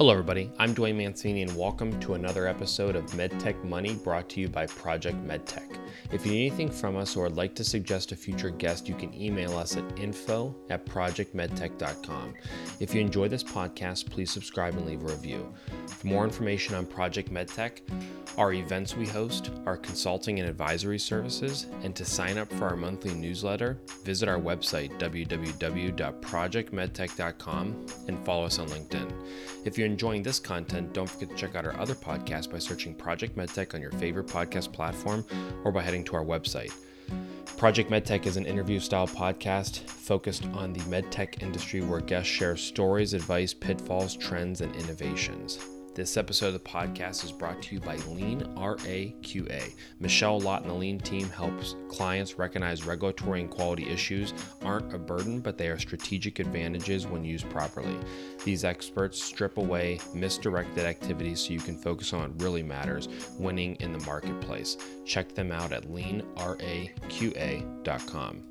Hello, everybody. I'm Dwayne Mancini, and welcome to another episode of MedTech Money brought to you by Project MedTech. If you need anything from us or would like to suggest a future guest, you can email us at info at projectmedtech.com. If you enjoy this podcast, please subscribe and leave a review. For more information on Project MedTech, our events we host, our consulting and advisory services, and to sign up for our monthly newsletter, visit our website, www.projectmedtech.com, and follow us on LinkedIn. If you're enjoying this content, don't forget to check out our other podcasts by searching Project MedTech on your favorite podcast platform or by heading to our website. Project MedTech is an interview style podcast focused on the medtech industry where guests share stories, advice, pitfalls, trends, and innovations. This episode of the podcast is brought to you by Lean RAQA. Michelle Lott and the Lean team helps clients recognize regulatory and quality issues aren't a burden, but they are strategic advantages when used properly. These experts strip away misdirected activities so you can focus on what really matters winning in the marketplace. Check them out at leanraqa.com.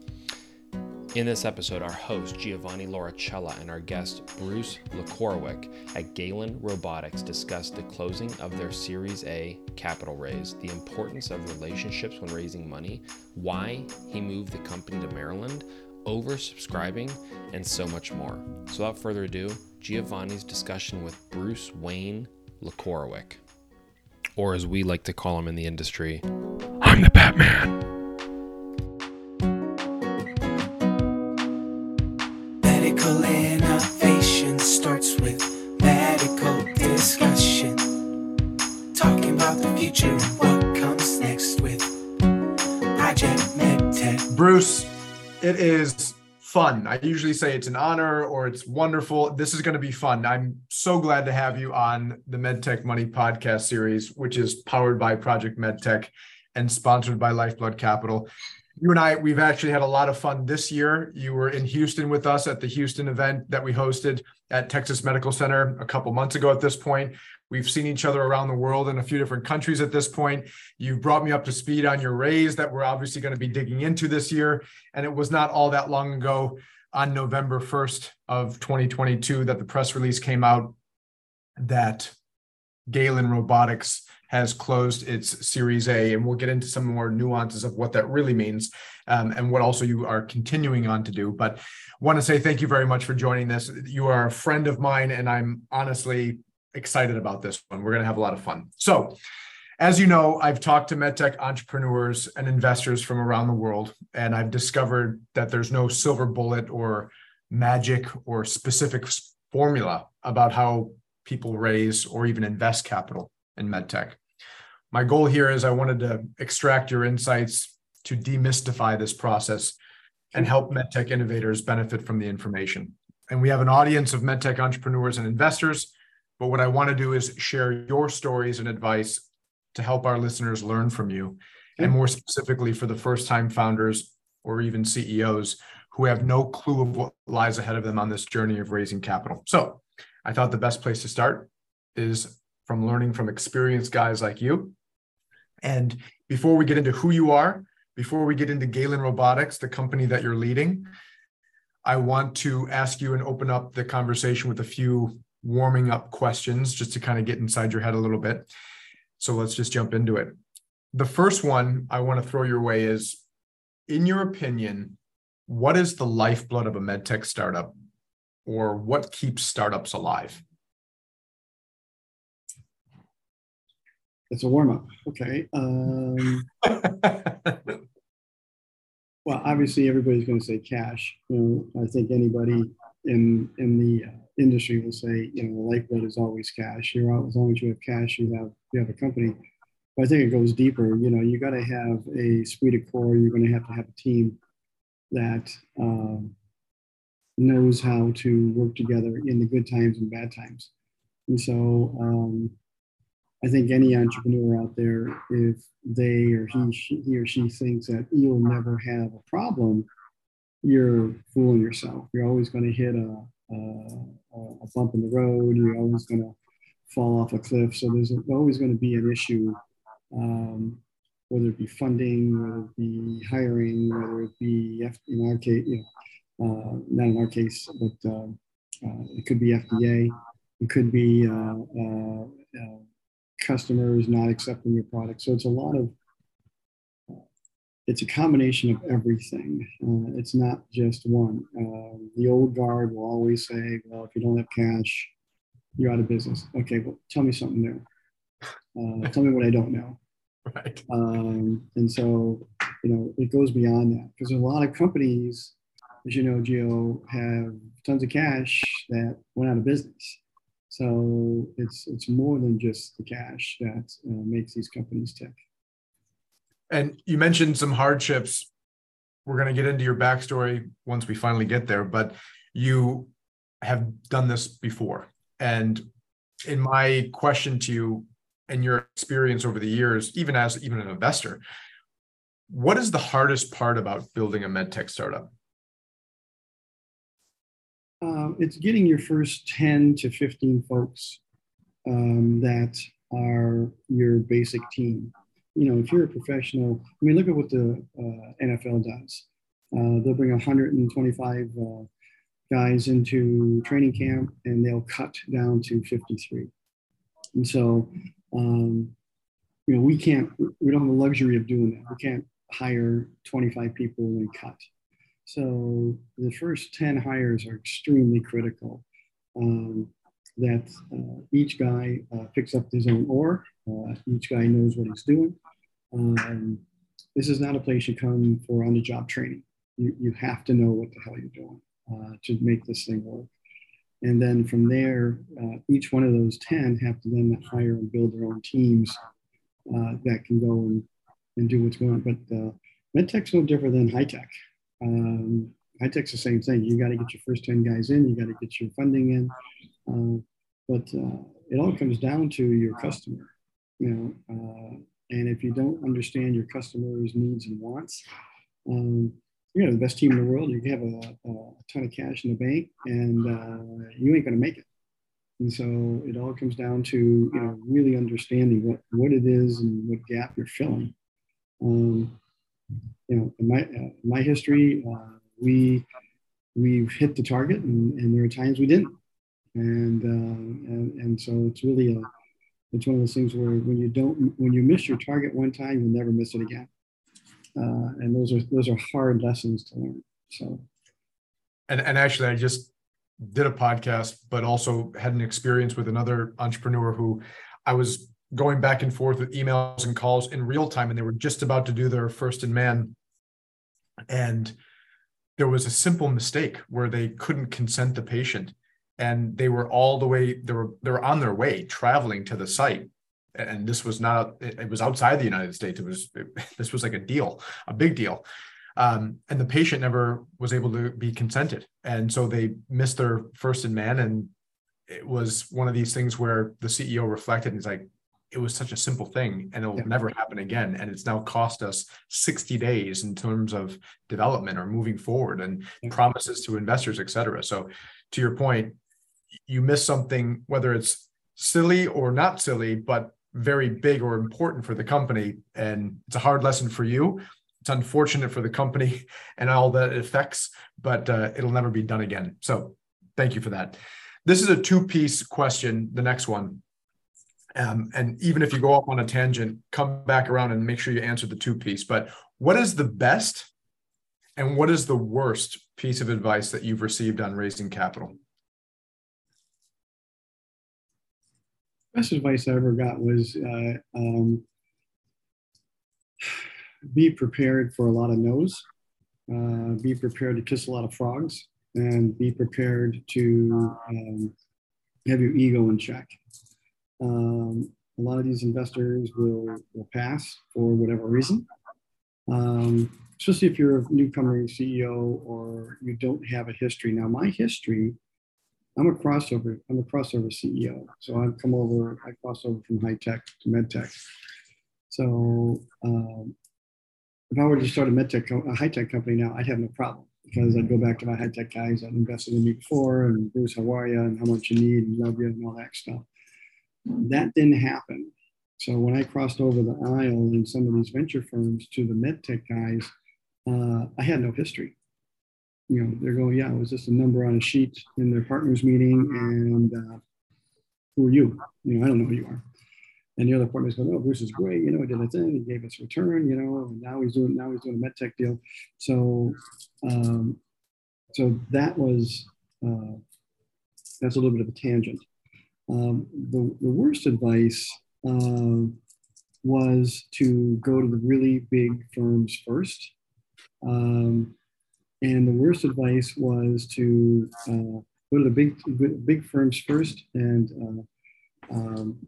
In this episode, our host Giovanni Lauricella and our guest Bruce Lichorowic at Galen Robotics discussed the closing of their Series A capital raise, the importance of relationships when raising money, why he moved the company to Maryland, oversubscribing, and so much more. So, without further ado, Giovanni's discussion with Bruce Wayne Lichorowic, or as we like to call him in the industry, I'm the Batman. It is fun. I usually say it's an honor or it's wonderful. This is going to be fun. I'm so glad to have you on the MedTech Money podcast series, which is powered by Project MedTech and sponsored by Lifeblood Capital. You and I, we've actually had a lot of fun this year. You were in Houston with us at the Houston event that we hosted at Texas Medical Center a couple months ago at this point. We've seen each other around the world in a few different countries at this point. You've brought me up to speed on your raise that we're obviously going to be digging into this year. And it was not all that long ago on November 1st of 2022 that the press release came out that Galen Robotics has closed its Series A, and we'll get into some more nuances of what that really means um, and what also you are continuing on to do. But want to say thank you very much for joining this. You are a friend of mine, and I'm honestly excited about this one. We're going to have a lot of fun. So, as you know, I've talked to medtech entrepreneurs and investors from around the world, and I've discovered that there's no silver bullet or magic or specific formula about how people raise or even invest capital in medtech. My goal here is I wanted to extract your insights to demystify this process and help medtech innovators benefit from the information. And we have an audience of medtech entrepreneurs and investors, but what I want to do is share your stories and advice to help our listeners learn from you, and mm. more specifically for the first time founders or even CEOs who have no clue of what lies ahead of them on this journey of raising capital. So I thought the best place to start is from learning from experienced guys like you. And before we get into who you are, before we get into Galen Robotics, the company that you're leading, I want to ask you and open up the conversation with a few warming up questions just to kind of get inside your head a little bit. So let's just jump into it. The first one I want to throw your way is in your opinion, what is the lifeblood of a medtech startup or what keeps startups alive? It's a warm up. Okay. Um, well, obviously, everybody's going to say cash. You know, I think anybody in in the uh, industry will say, you know, the lifeblood is always cash. You're out, as long as you have cash, you have you have a company. But I think it goes deeper. You know, you got to have a suite of core. You're going to have to have a team that um, knows how to work together in the good times and bad times. And so, um, I think any entrepreneur out there, if they or he, she, he or she thinks that you'll never have a problem, you're fooling yourself. You're always going to hit a, a, a, bump in the road. You're always going to fall off a cliff. So there's always going to be an issue, um, whether it be funding, whether it be hiring, whether it be, in our case, you know, uh, not in our case, but uh, uh, it could be FDA it could be uh, uh, uh, customers not accepting your product. So it's a lot of it's a combination of everything. Uh, it's not just one. Uh, the old guard will always say, well, if you don't have cash, you're out of business. Okay, well, tell me something new. Uh, tell me what I don't know. Right. Um, and so, you know, it goes beyond that because a lot of companies, as you know, Geo, have tons of cash that went out of business. So it's it's more than just the cash that uh, makes these companies tick. And you mentioned some hardships. We're going to get into your backstory once we finally get there, but you have done this before. And in my question to you and your experience over the years, even as even an investor, what is the hardest part about building a medtech startup? Um, it's getting your first 10 to 15 folks um, that are your basic team you know, if you're a professional, I mean, look at what the uh, NFL does. Uh, they'll bring 125 uh, guys into training camp and they'll cut down to 53. And so, um, you know, we can't, we don't have the luxury of doing that. We can't hire 25 people and cut. So the first 10 hires are extremely critical. Um, that uh, each guy uh, picks up his own oar, uh, each guy knows what he's doing. Um, this is not a place you come for on the job training. You, you have to know what the hell you're doing uh, to make this thing work. And then from there, uh, each one of those 10 have to then hire and build their own teams uh, that can go and, and do what's going on. But uh, medtech's no different than high tech. Um, tech's the same thing. You got to get your first 10 guys in, you got to get your funding in. Uh, but uh, it all comes down to your customer. You know, uh, and if you don't understand your customers' needs and wants, um, you know, the best team in the world, you have a, a ton of cash in the bank and uh, you ain't going to make it. And so it all comes down to, you know, really understanding what, what it is and what gap you're filling. Um, you know, in my, uh, my history, uh, we, we've hit the target and, and there are times we didn't. And, uh, and, and so it's really a, it's one of those things where when you don't when you miss your target one time you'll never miss it again. Uh, and those are those are hard lessons to learn. So. And and actually i just did a podcast but also had an experience with another entrepreneur who i was going back and forth with emails and calls in real time and they were just about to do their first in man. And there was a simple mistake where they couldn't consent the patient and they were all the way they were they were on their way traveling to the site. And this was not it, was outside the united states. It was it, this was like a deal a big deal. Um, and the patient never was able to be consented. And so they missed their first in man and it was one of these things where the ceo reflected and he's like it was such a simple thing and it will yeah. never happen again and it's now cost us 60 days in terms of development or moving forward and yeah. promises to investors et cetera so to your point you miss something, whether it's silly or not silly, but very big or important for the company. And it's a hard lesson for you. It's unfortunate for the company and all that it affects, but uh, it'll never be done again. So thank you for that. This is a two piece question, the next one. Um, and even if you go off on a tangent, come back around and make sure you answer the two piece. But what is the best and what is the worst piece of advice that you've received on raising capital? best advice I ever got was uh, um, be prepared for a lot of no's, uh, be prepared to kiss a lot of frogs, and be prepared to um, have your ego in check. Um, a lot of these investors will, will pass for whatever reason, um, especially if you're a newcomer CEO or you don't have a history. Now, my history I'm a crossover. I'm a crossover CEO. So I've come over. I crossed over from high tech to med tech. So um, if I were to start a med tech, a high tech company now, I'd have no problem because I'd go back to my high tech guys that invested in me before and Bruce, how are you and how much you need and love you and all that stuff. That didn't happen. So when I crossed over the aisle in some of these venture firms to the med tech guys, uh, I had no history you know, they're going, yeah, it was just a number on a sheet in their partners meeting, and uh, who are you? You know, I don't know who you are. And the other partners go, oh, Bruce is great. You know, he did a thing. He gave us return. You know, and now he's doing now he's doing a med tech deal. So, um, so that was uh, that's a little bit of a tangent. Um, the, the worst advice uh, was to go to the really big firms first. Um, and the worst advice was to uh, go to the big big firms first. And uh, um,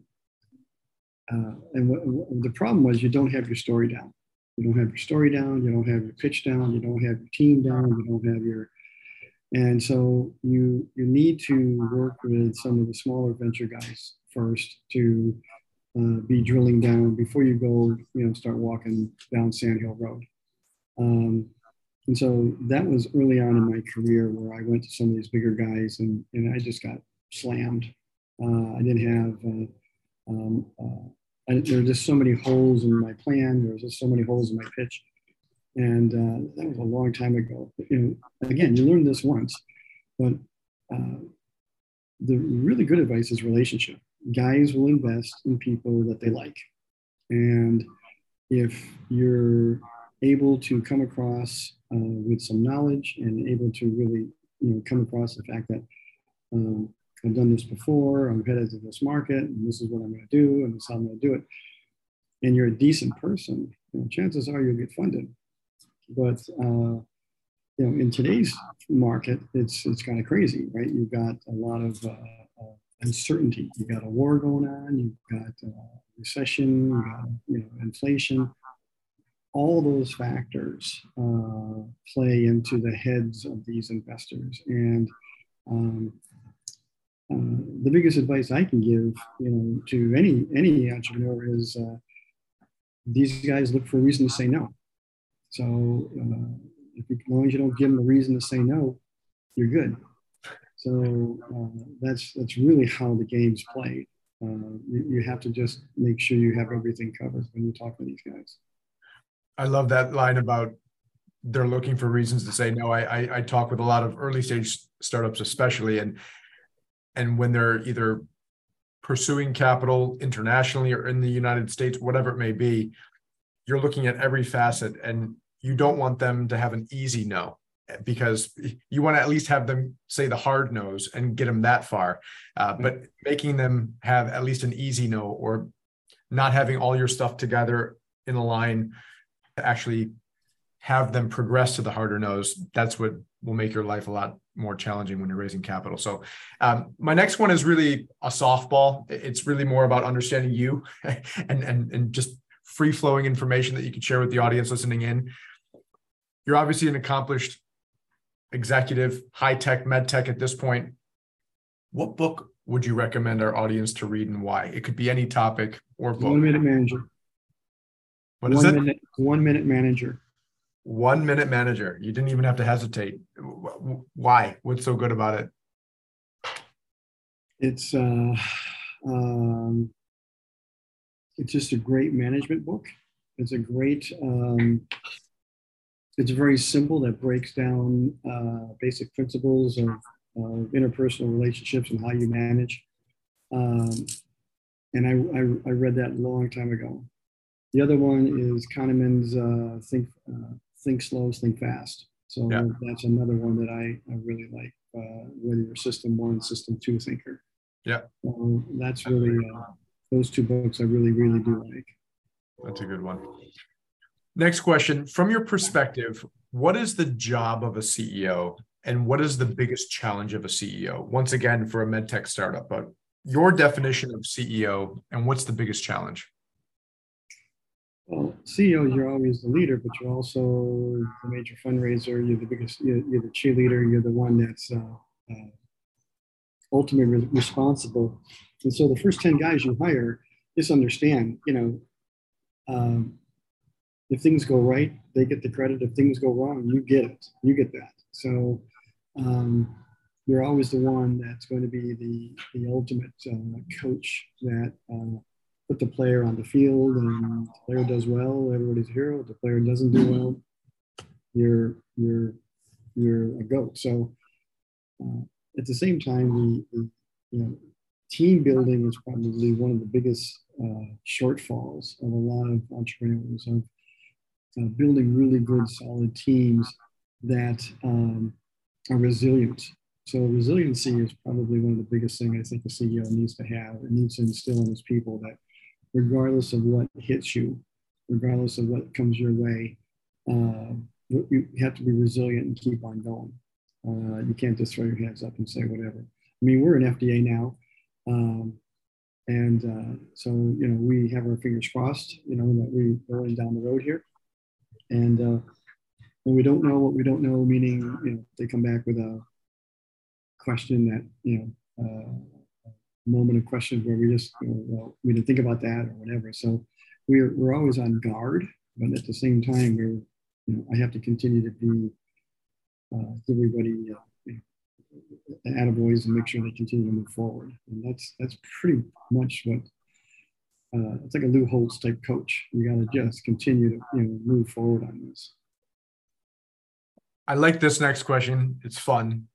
uh, and w- w- the problem was you don't have your story down. You don't have your story down. You don't have your pitch down. You don't have your team down. You don't have your and so you you need to work with some of the smaller venture guys first to uh, be drilling down before you go, you know, start walking down Sand Hill Road. Um, and so that was early on in my career where I went to some of these bigger guys and, and I just got slammed. Uh, I didn't have, uh, um, uh, I, there were just so many holes in my plan. There was just so many holes in my pitch. And uh, that was a long time ago. You know, again, you learn this once, but uh, the really good advice is relationship. Guys will invest in people that they like. And if you're able to come across uh, with some knowledge and able to really, you know, come across the fact that um, I've done this before, I'm headed to this market, and this is what I'm going to do, and this is how I'm going to do it, and you're a decent person, you know, chances are you'll get funded. But uh, you know, in today's market, it's it's kind of crazy, right? You've got a lot of uh, uh, uncertainty. You've got a war going on. You've got uh, recession. You've got you know inflation. All those factors uh, play into the heads of these investors, and um, uh, the biggest advice I can give, you know, to any any entrepreneur is uh, these guys look for a reason to say no. So uh, if you, as long as you don't give them a reason to say no, you're good. So uh, that's that's really how the game's played. Uh, you, you, have to just make sure you have everything covered when you talk to these guys. I love that line about they're looking for reasons to say no. I, I, I talk with a lot of early stage startups, especially, and and when they're either pursuing capital internationally or in the United States, whatever it may be, you're looking at every facet and you don't want them to have an easy no because you want to at least have them say the hard no's and get them that far. Uh, but making them have at least an easy no or not having all your stuff together in a line, to actually have them progress to the harder no's. That's what will make your life a lot more challenging when you're raising capital. So, um, my next one is really a softball. It's really more about understanding you and and and just free flowing information that you can share with the audience listening in you're obviously an accomplished executive, high tech, med tech at this point. What book would you recommend our audience to read and why? It could be any topic or book. One Minute Manager. What is one it? Minute, one Minute Manager. One Minute Manager. You didn't even have to hesitate. Why? What's so good about it? It's uh, um, it's just a great management book. It's a great um, it's very simple that breaks down uh, basic principles of uh, interpersonal relationships and how you manage. Um, and I, I, I, read that a long time ago. The other one is Kahneman's uh, Think, uh, Think Slow, Think Fast. So yeah. that's another one that I, I really like, uh, whether you're system one, system two thinker. Yeah. So that's really, uh, those two books I really, really do like. That's a good one. Next question From your perspective, what is the job of a CEO and what is the biggest challenge of a CEO? Once again, for a medtech startup, but your definition of CEO and what's the biggest challenge? Well, CEO, you're always the leader, but you're also the major fundraiser. You're the biggest, you're, you're the cheerleader. You're the one that's uh, uh, ultimately responsible. And so the first 10 guys you hire, just understand, you know, um, if things go right, they get the credit. If things go wrong, you get it. You get that. So um, you're always the one that's going to be the, the ultimate uh, coach that uh, put the player on the field and the player does well, everybody's a hero. If the player doesn't do well, you're you're you're a goat. So uh, at the same time, the, the, you know team building is probably one of the biggest uh, shortfalls of a lot of entrepreneurs of uh, building really good, solid teams that um, are resilient. So resiliency is probably one of the biggest things I think a CEO needs to have. It needs to instill in his people that regardless of what hits you, regardless of what comes your way, uh, you have to be resilient and keep on going. Uh, you can't just throw your hands up and say whatever. I mean, we're an FDA now. Um, and uh, so, you know, we have our fingers crossed, you know, that we're going down the road here. And, uh, and we don't know what we don't know, meaning, you know, they come back with a question that, you know, uh, moment of question where we just, you know, well, we didn't think about that or whatever. So we're, we're always on guard, but at the same time, we're, you know, I have to continue to be, uh, everybody, uh, attaboys and make sure they continue to move forward. And that's that's pretty much what uh, it's like a Lou Holtz type coach. You got to just continue to you know move forward on this. I like this next question. It's fun.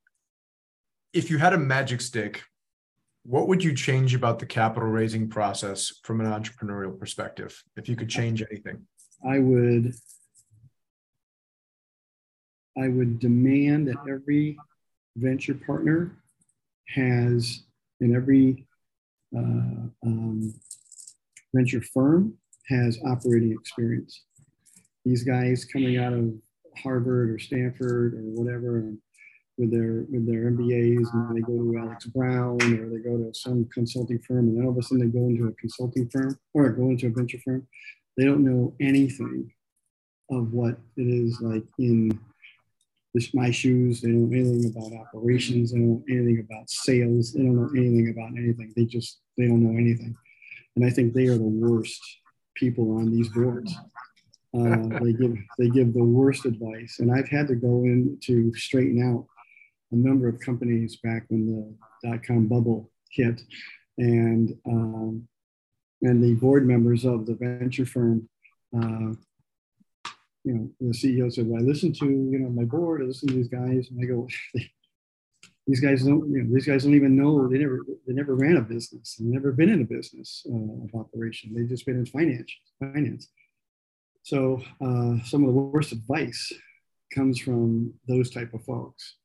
If you had a magic stick, what would you change about the capital raising process from an entrepreneurial perspective? If you could change anything, I would. I would demand that every venture partner has in every uh, um, venture firm has operating experience. These guys coming out of Harvard or Stanford or whatever with their with their MBAs and they go to Alex Brown or they go to some consulting firm and then all of a sudden they go into a consulting firm or go into a venture firm. They don't know anything of what it is like in this, my shoes. They don't know anything about operations. They don't know anything about sales. They don't know anything about anything. They just they don't know anything. And I think they are the worst people on these boards. Uh, they give they give the worst advice, and I've had to go in to straighten out a number of companies back when the dot com bubble hit, and um, and the board members of the venture firm uh, you know, the CEO said, well, I listen to, you know, my board, I listen to these guys, and I go, these guys don't, you know, these guys don't even know, they never, they never ran a business, they've never been in a business uh, of operation. They've just been in finance, finance. So uh, some of the worst advice comes from those type of folks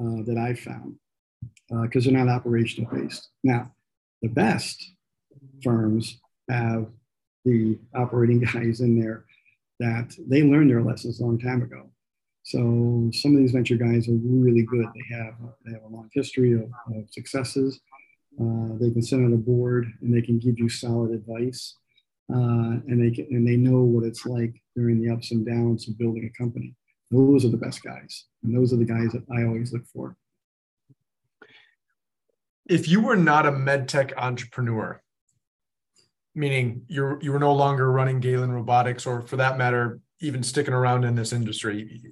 uh, that I've found because uh, they're not operational based. Now, the best firms have the operating guys in there that they learned their lessons a long time ago. So some of these venture guys are really good. They have they have a long history of, of successes. Uh, they've been sent on a board and they can give you solid advice. Uh, and they can, and they know what it's like during the ups and downs of building a company. Those are the best guys, and those are the guys that I always look for. If you were not a medtech entrepreneur, meaning you're you were no longer running Galen Robotics, or for that matter, even sticking around in this industry.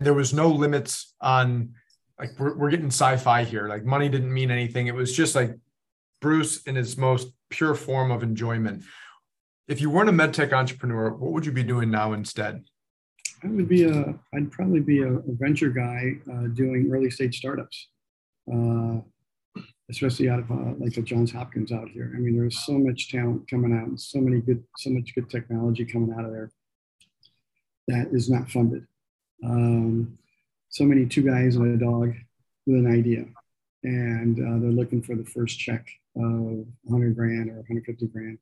There was no limits on like we're, we're getting sci-fi here. Like money didn't mean anything. It was just like Bruce in his most pure form of enjoyment. If you weren't a medtech entrepreneur, what would you be doing now instead? I would be a. I'd probably be a, a venture guy uh, doing early stage startups. Uh, especially out of uh, like the Johns Hopkins out here. I mean, there's so much talent coming out and so many good, so much good technology coming out of there that is not funded. Um, so many two guys and a dog with an idea, and uh, they're looking for the first check of 100 grand or 150 grand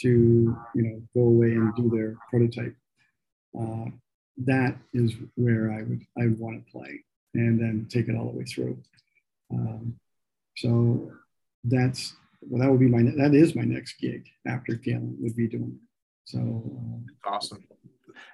to you know go away and do their prototype. Uh, that is where I would I would want to play, and then take it all the way through. Um, so that's well, that would be my that is my next gig after Galen would be doing it. So um, awesome.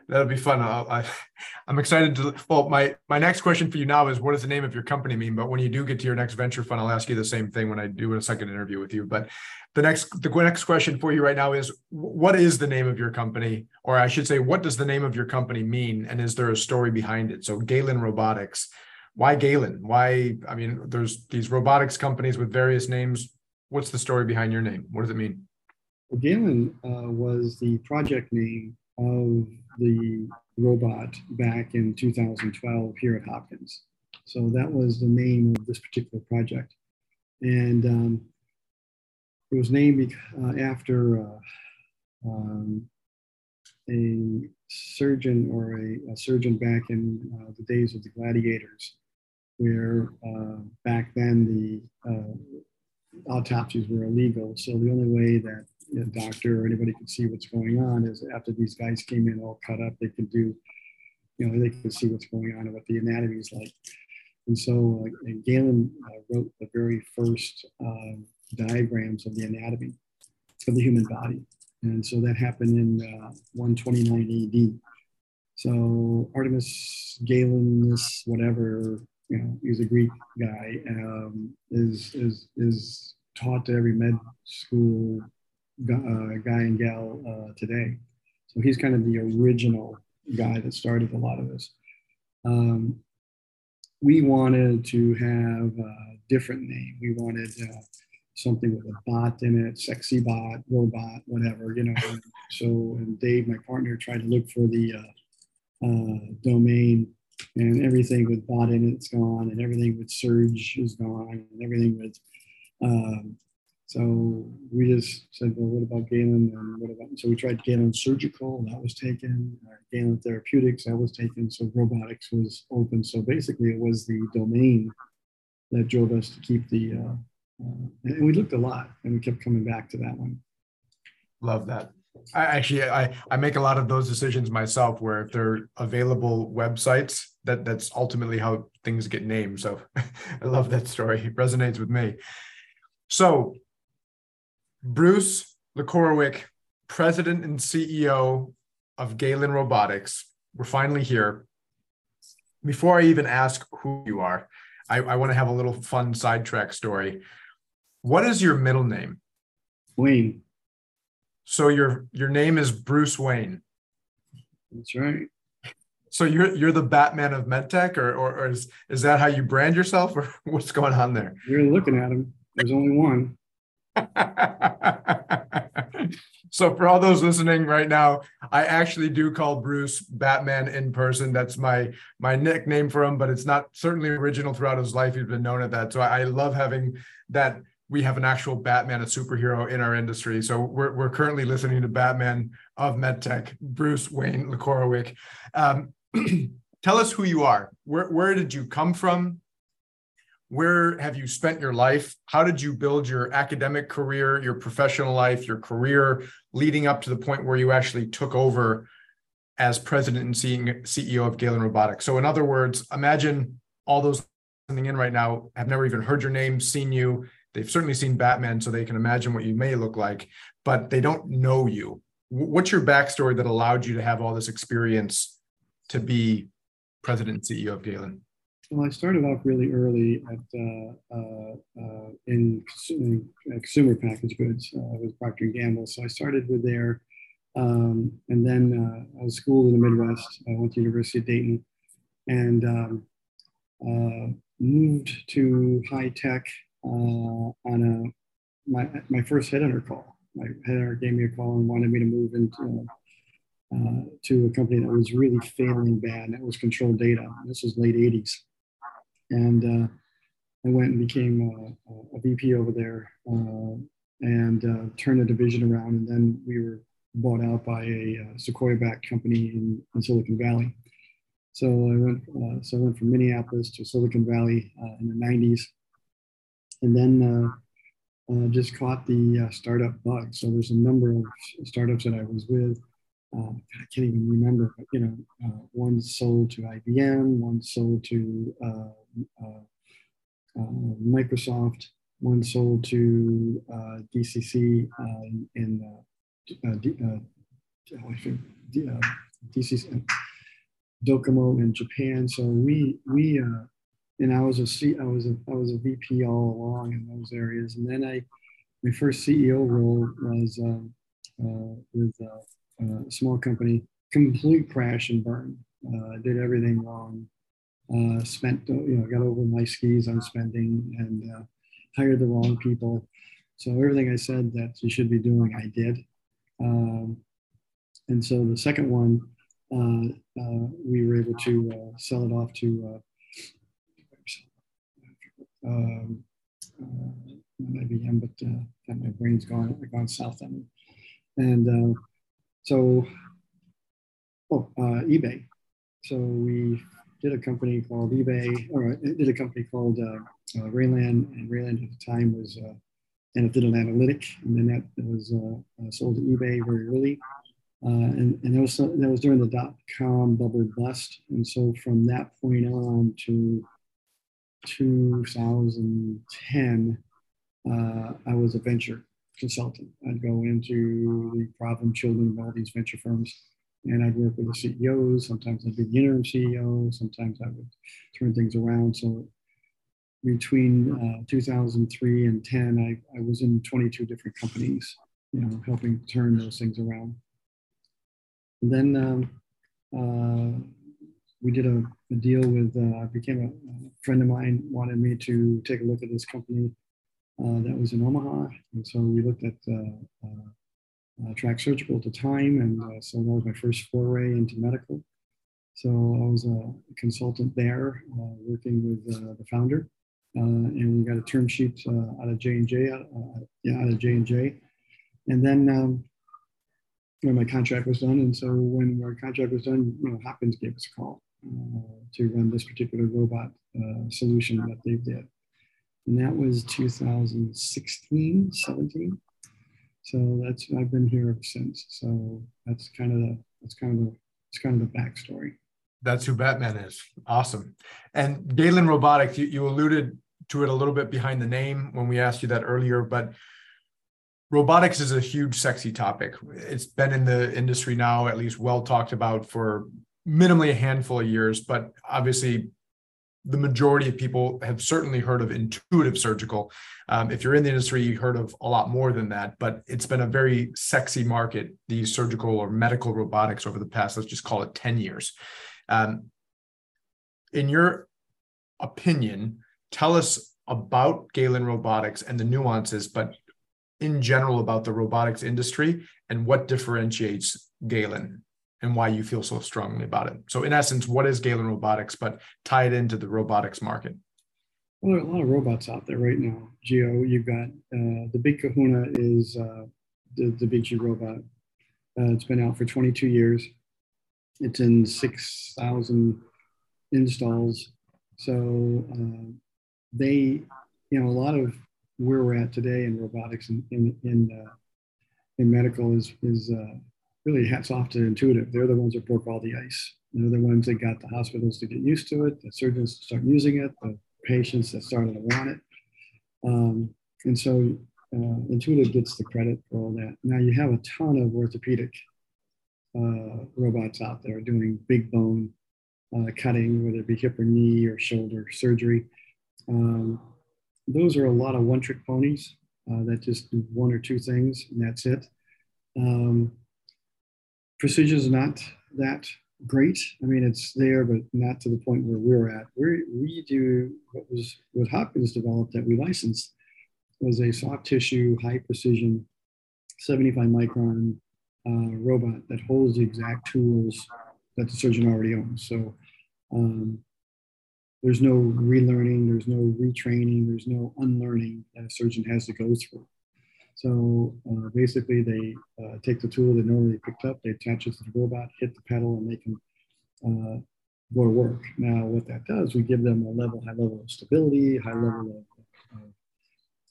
That'll be fun. I, I'm excited to. Well, my my next question for you now is, what does the name of your company mean? But when you do get to your next venture fund, I'll ask you the same thing when I do a second interview with you. But the next the next question for you right now is, what is the name of your company, or I should say, what does the name of your company mean, and is there a story behind it? So, Galen Robotics why Galen? Why? I mean, there's these robotics companies with various names. What's the story behind your name? What does it mean? Galen uh, was the project name of the robot back in 2012 here at Hopkins. So that was the name of this particular project. And um, it was named uh, after uh, um, a surgeon or a, a surgeon back in uh, the days of the gladiators, where uh, back then the uh, autopsies were illegal. So the only way that a doctor or anybody could see what's going on is after these guys came in all cut up, they could do, you know, they could see what's going on and what the anatomy is like. And so uh, Galen uh, wrote the very first um, diagrams of the anatomy of the human body. And so that happened in uh, 129 AD. So Artemis Galenus, whatever, you know, he's a Greek guy, um, is, is, is taught to every med school uh, guy and gal uh, today. So he's kind of the original guy that started a lot of this. Um, we wanted to have a different name. We wanted uh, something with a bot in it, sexy bot, robot, whatever, you know. so, and Dave, my partner, tried to look for the uh, uh, domain, and everything with bot in it's gone, and everything with Surge is gone, and everything with. Um, so we just said, well, what about Galen? And what about? So we tried Galen Surgical, that was taken. Uh, Galen Therapeutics, that was taken. So robotics was open. So basically, it was the domain that drove us to keep the uh, uh, and we looked a lot and we kept coming back to that one. Love that. I actually I, I make a lot of those decisions myself where if they're available websites, that that's ultimately how things get named. So I love that story. It resonates with me. So Bruce Lichorowic, president and CEO of Galen Robotics. We're finally here. Before I even ask who you are, I, I want to have a little fun sidetrack story. What is your middle name? Wayne. So your your name is Bruce Wayne. That's right. So you're you're the Batman of MedTech, or, or, or is is that how you brand yourself, or what's going on there? You're looking at him. There's only one. so for all those listening right now, I actually do call Bruce Batman in person. That's my my nickname for him, but it's not certainly original throughout his life. He's been known at that. So I, I love having that we have an actual Batman, a superhero in our industry. So we're, we're currently listening to Batman of MedTech, Bruce Wayne Lichorowic. Um, tell us who you are. Where, where did you come from? Where have you spent your life? How did you build your academic career, your professional life, your career leading up to the point where you actually took over as president and CEO of Galen Robotics? So, in other words, imagine all those listening in right now have never even heard your name, seen you, They've certainly seen Batman, so they can imagine what you may look like, but they don't know you. What's your backstory that allowed you to have all this experience to be president and CEO of Galen? Well, I started off really early at uh, uh, uh, in consumer, consumer packaged goods uh, with Procter and Gamble. So I started with there, um, and then uh, I was schooled in the Midwest. I went to University of Dayton, and um, uh, moved to high tech uh, on a my my first headhunter call. My headhunter gave me a call and wanted me to move into uh, to a company that was really failing bad, and that was Control Data. This was late '80s, and uh, I went and became a, a VP over there uh, and uh, turned the division around. And then we were bought out by a uh, Sequoia-backed company in, in, Silicon Valley. So I went, so I went from Minneapolis to Silicon Valley in the '90s and then uh, uh, just caught the uh, startup bug. So there's a number of startups that I was with. Uh, I can't even remember, but you know, uh, one sold to IBM, one sold to Microsoft, one sold to DCC in, in DCC, Docomo in Japan. So we we uh, and I was a C, I was a I was a VP all along in those areas. And then I, my first CEO role was um, uh, with uh, a small company, complete crash and burn. Uh, did everything wrong. Uh, spent you know got over my skis on spending and uh, hired the wrong people. So everything I said that you should be doing, I did. Um, and so the second one, uh, we were able to sell it off to um, uh, not IBM, but uh, my brain's gone gone south on me. And uh, so, oh, uh, eBay. So we did a company called eBay, or did a company called uh, uh, Rayland, and Rayland at the time was uh, and it did an analytic, and then that was uh, uh, sold to eBay very early. Uh, and, and that was that was during the dot com bubble bust, and so from that point on to 2010, uh, I was a venture consultant. I'd go into the problem children of all these venture firms, and I'd work with the CEOs. Sometimes I'd be the interim CEO. Sometimes I would turn things around. So between uh, 2003 and 10, I, I was in 22 different companies, you know, helping turn those things around. And then um, uh, we did a, a deal with, uh, became a, a, friend of mine wanted me to take a look at this company uh, that was in Omaha. And so we looked at uh, uh, Track Surgical at the time. And so that was my first foray into medical. So I was a consultant there, working with the founder. and we got a term sheet out of J and J, yeah, out of J and J, and then um, when my contract was done. And so when our contract was done, you know, Hopkins gave us a call uh, to run this particular robot uh, solution that they did. And that was 2016, 17. So that's I've been here ever since. So that's kind of the that's kind of the it's kind of the backstory. That's who Batman is. Awesome. And Galen Robotics, you, you alluded to it a little bit behind the name when we asked you that earlier, but robotics is a huge sexy topic it's been in the industry now at least well talked about for minimally a handful of years but obviously the majority of people have certainly heard of intuitive surgical. Um, if you're in the industry you've heard of a lot more than that but it's been a very sexy market these surgical or medical robotics over the past let's just call it 10 years. Um, in your opinion tell us about galen robotics and the nuances but in general about the robotics industry and what differentiates Galen and why you feel so strongly about it. So, in essence, what is Galen Robotics, but tie it into the robotics market? Well, there are a lot of robots out there right now. Geo, you've got uh, the big kahuna is uh, the, the Big G robot. Uh, it's been out for 22 years. It's in 6,000 installs. So uh, they, you know, a lot of where we're at today in robotics and in in, uh, in medical is is uh, really hats off to Intuitive. They're the ones that broke all the ice. They're the ones that got the hospitals to get used to it, the surgeons to start using it, the patients that started to want it. Um, and so uh, Intuitive gets the credit for all that. Now you have a ton of orthopedic uh, robots out there doing big bone uh, cutting, whether it be hip or knee or shoulder surgery. Um, those are a lot of one trick ponies uh, that just do one or two things and that's it. Um, precision is not that great. I mean, it's there, but not to the point where we're at. we we do what was what Hopkins developed that we licensed was a soft tissue, high precision, 75 micron uh, robot that holds the exact tools that the surgeon already owns. So um, there's no relearning, there's no retraining, there's no unlearning that a surgeon has to go through. So uh, basically, they uh, take the tool they normally picked up, they attach it to the robot, hit the pedal, and they can uh, go to work. Now, what that does, we give them a level, high level of stability, high level of,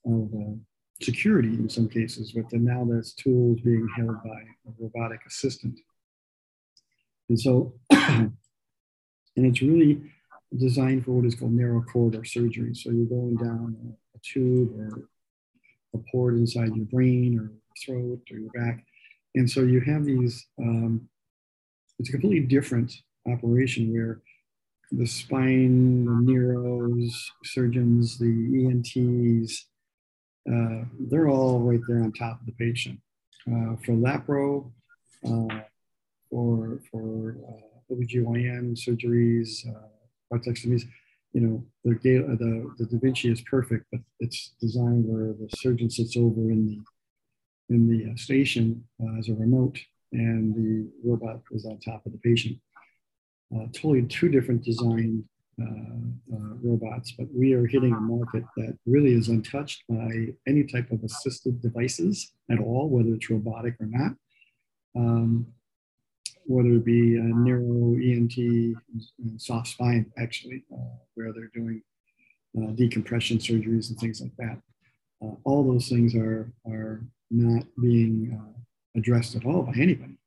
of, of uh, security in some cases, but then now that's tools being held by a robotic assistant. And so, and it's really designed for what is called narrow corridor surgery. So you're going down a, a tube or a port inside your brain or throat or your back. And so you have these, um, it's a completely different operation where the spine, the neuros, surgeons, the ENTs, uh, they're all right there on top of the patient. Uh, for lapro, uh, for, for uh, OBGYN surgeries, uh, you know, the, the, the Da Vinci is perfect, but it's designed where the surgeon sits over in the, in the uh, station uh, as a remote and the robot is on top of the patient. Uh, totally two different design uh, uh, robots, but we are hitting a market that really is untouched by any type of assisted devices at all, whether it's robotic or not. Um, whether it be a neuro, ENT, soft spine, actually, uh, where they're doing uh, decompression surgeries and things like that. Uh, all those things are, are not being uh, addressed at all by anybody.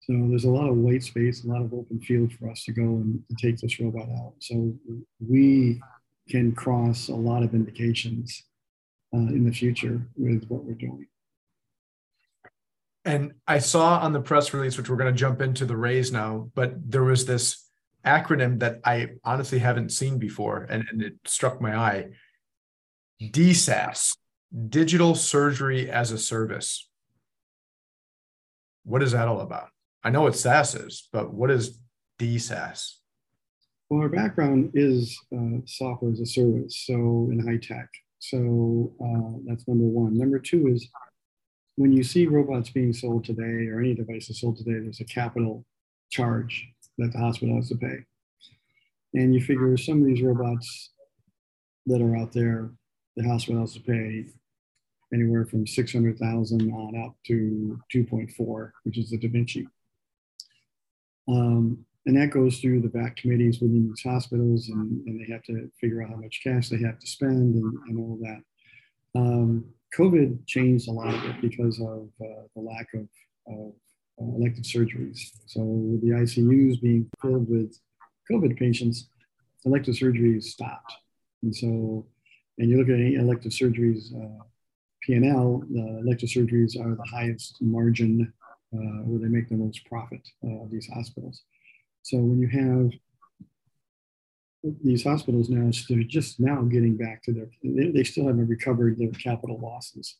So there's a lot of white space, a lot of open field for us to go and to take this robot out. So we can cross a lot of indications uh, in the future with what we're doing. And I saw on the press release, which we're going to jump into the raise now, but there was this acronym that I honestly haven't seen before, and, and it struck my eye. DSaaS, Digital Surgery as a Service. What is that all about? I know what SaaS is, but what is DSaaS? Well, our background is uh, software as a service, so in high tech. So uh, that's number one. Number two is when you see robots being sold today or any devices sold today, there's a capital charge that the hospital has to pay. And you figure some of these robots that are out there, the hospital has to pay anywhere from 600,000 on up to 2.4, which is the Da Vinci. Um, and that goes through the back committees within these hospitals, and, and, they have to figure out how much cash they have to spend and, and all that. Um, COVID changed a lot of it because of uh, the lack of, of uh, elective surgeries. So, with the ICUs being filled with COVID patients, elective surgeries stopped. And so, and you look at elective surgeries, uh, P&L, the elective surgeries are the highest margin uh, where they make the most profit, uh, these hospitals. So when you have these hospitals now, they're just now getting back to their, they, they still haven't recovered their capital losses.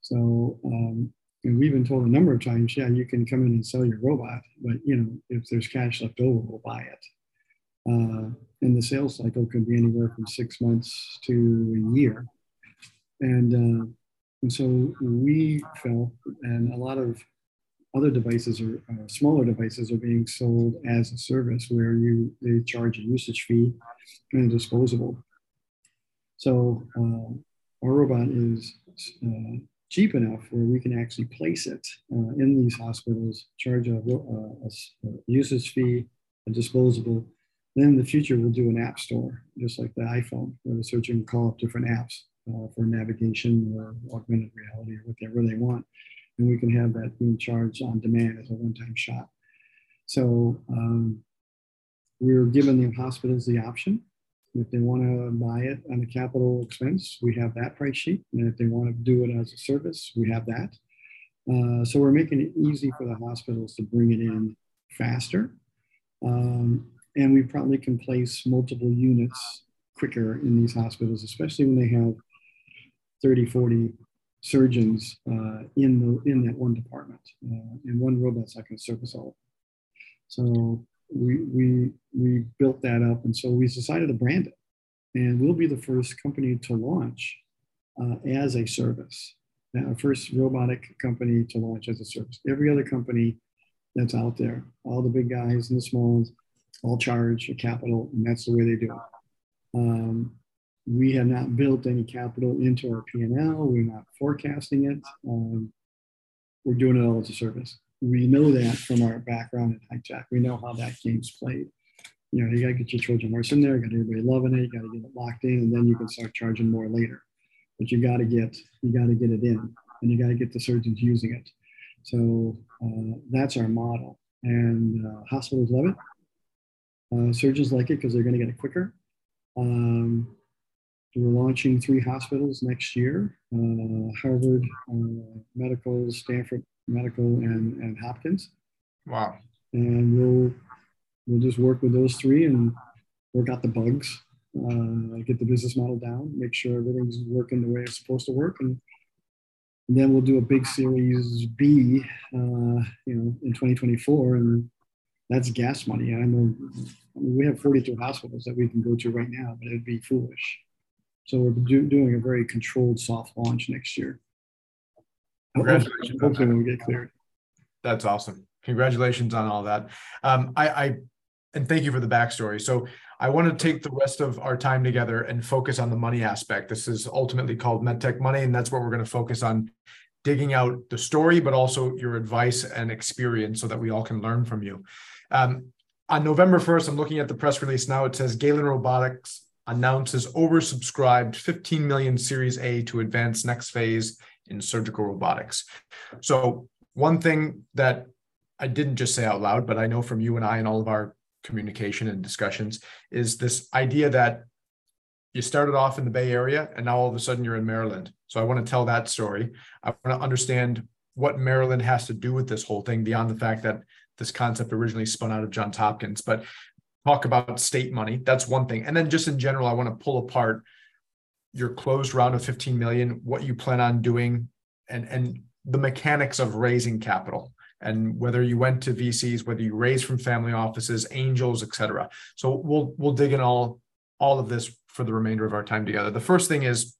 So, um, and we've been told a number of times, yeah, you can come in and sell your robot, but you know, if there's cash left over, we'll buy it. Uh, and the sales cycle could be anywhere from six months to a year. And, uh, and so we felt, and a lot of other devices or uh, smaller devices are being sold as a service where you they charge a usage fee and disposable. So uh, our robot is uh, cheap enough where we can actually place it uh, in these hospitals, charge a, a, a, usage fee, a disposable. Then in the future, we'll do an app store, just like the iPhone, where the surgeon can call up different apps uh, for navigation or augmented reality or whatever they want and we can have that being charged on demand as a one-time shot. So um, we're giving the hospitals the option. If they want to buy it on a capital expense, we have that price sheet. And if they want to do it as a service, we have that. Uh, so we're making it easy for the hospitals to bring it in faster. Um, and we probably can place multiple units quicker in these hospitals, especially when they have 30, 40 surgeons uh, in the in that one department, uh, and one robot's not going service all. So we we we built that up, and so we decided to brand it, and we'll be the first company to launch uh, as a service. Our first robotic company to launch as a service. Every other company that's out there, all the big guys and the small ones, all charge a capital, and that's the way they do it. Um, we have not built any capital into our P&L. We're not forecasting it. Um, we're doing it all as a service. We know that from our background in tech. We know how that game's played. You know, you got to get your Trojan horse in there, got everybody loving it, you got to get it locked in, and then you can start charging more later. But you got to get you got to get it in, and you got to get the surgeons using it. So uh, that's our model, and uh, hospitals love it. Uh, surgeons like it because they're going to get it quicker. Um, we're launching three hospitals next year uh, Harvard uh, Medical, Stanford Medical, and, and Hopkins. Wow. And we'll, we'll just work with those three and work out the bugs, uh, get the business model down, make sure everything's working the way it's supposed to work. And, and then we'll do a big series B, uh, you know, in 2024. And that's gas money. I know I mean, we have 42 hospitals that we can go to right now, but it'd be foolish so we're do, doing a very controlled soft launch next year. Congratulations. Hopefully, when we get cleared. That's awesome. Congratulations on all that. Um, I, I and thank you for the backstory. So I want to take the rest of our time together and focus on the money aspect. This is ultimately called MedTech Money, and that's what we're going to focus on digging out the story, but also your advice and experience so that we all can learn from you. Um, on November 1st, I'm looking at the press release now. It says Galen Robotics announces oversubscribed 15 million Series A to advance next phase in surgical robotics. So, one thing that I didn't just say out loud, but I know from you and I and all of our communication and discussions is this idea that you started off in the Bay Area and now all of a sudden you're in Maryland. So I want to tell that story. I want to understand what Maryland has to do with this whole thing beyond the fact that this concept originally spun out of Johns Hopkins. But talk about state money. That's one thing. And then just in general, I want to pull apart your closed round of 15 million, what you plan on doing, and and the mechanics of raising capital and whether you went to VCs, whether you raised from family offices, angels, et cetera. So we'll we'll dig in all all of this for the remainder of our time together. The first thing is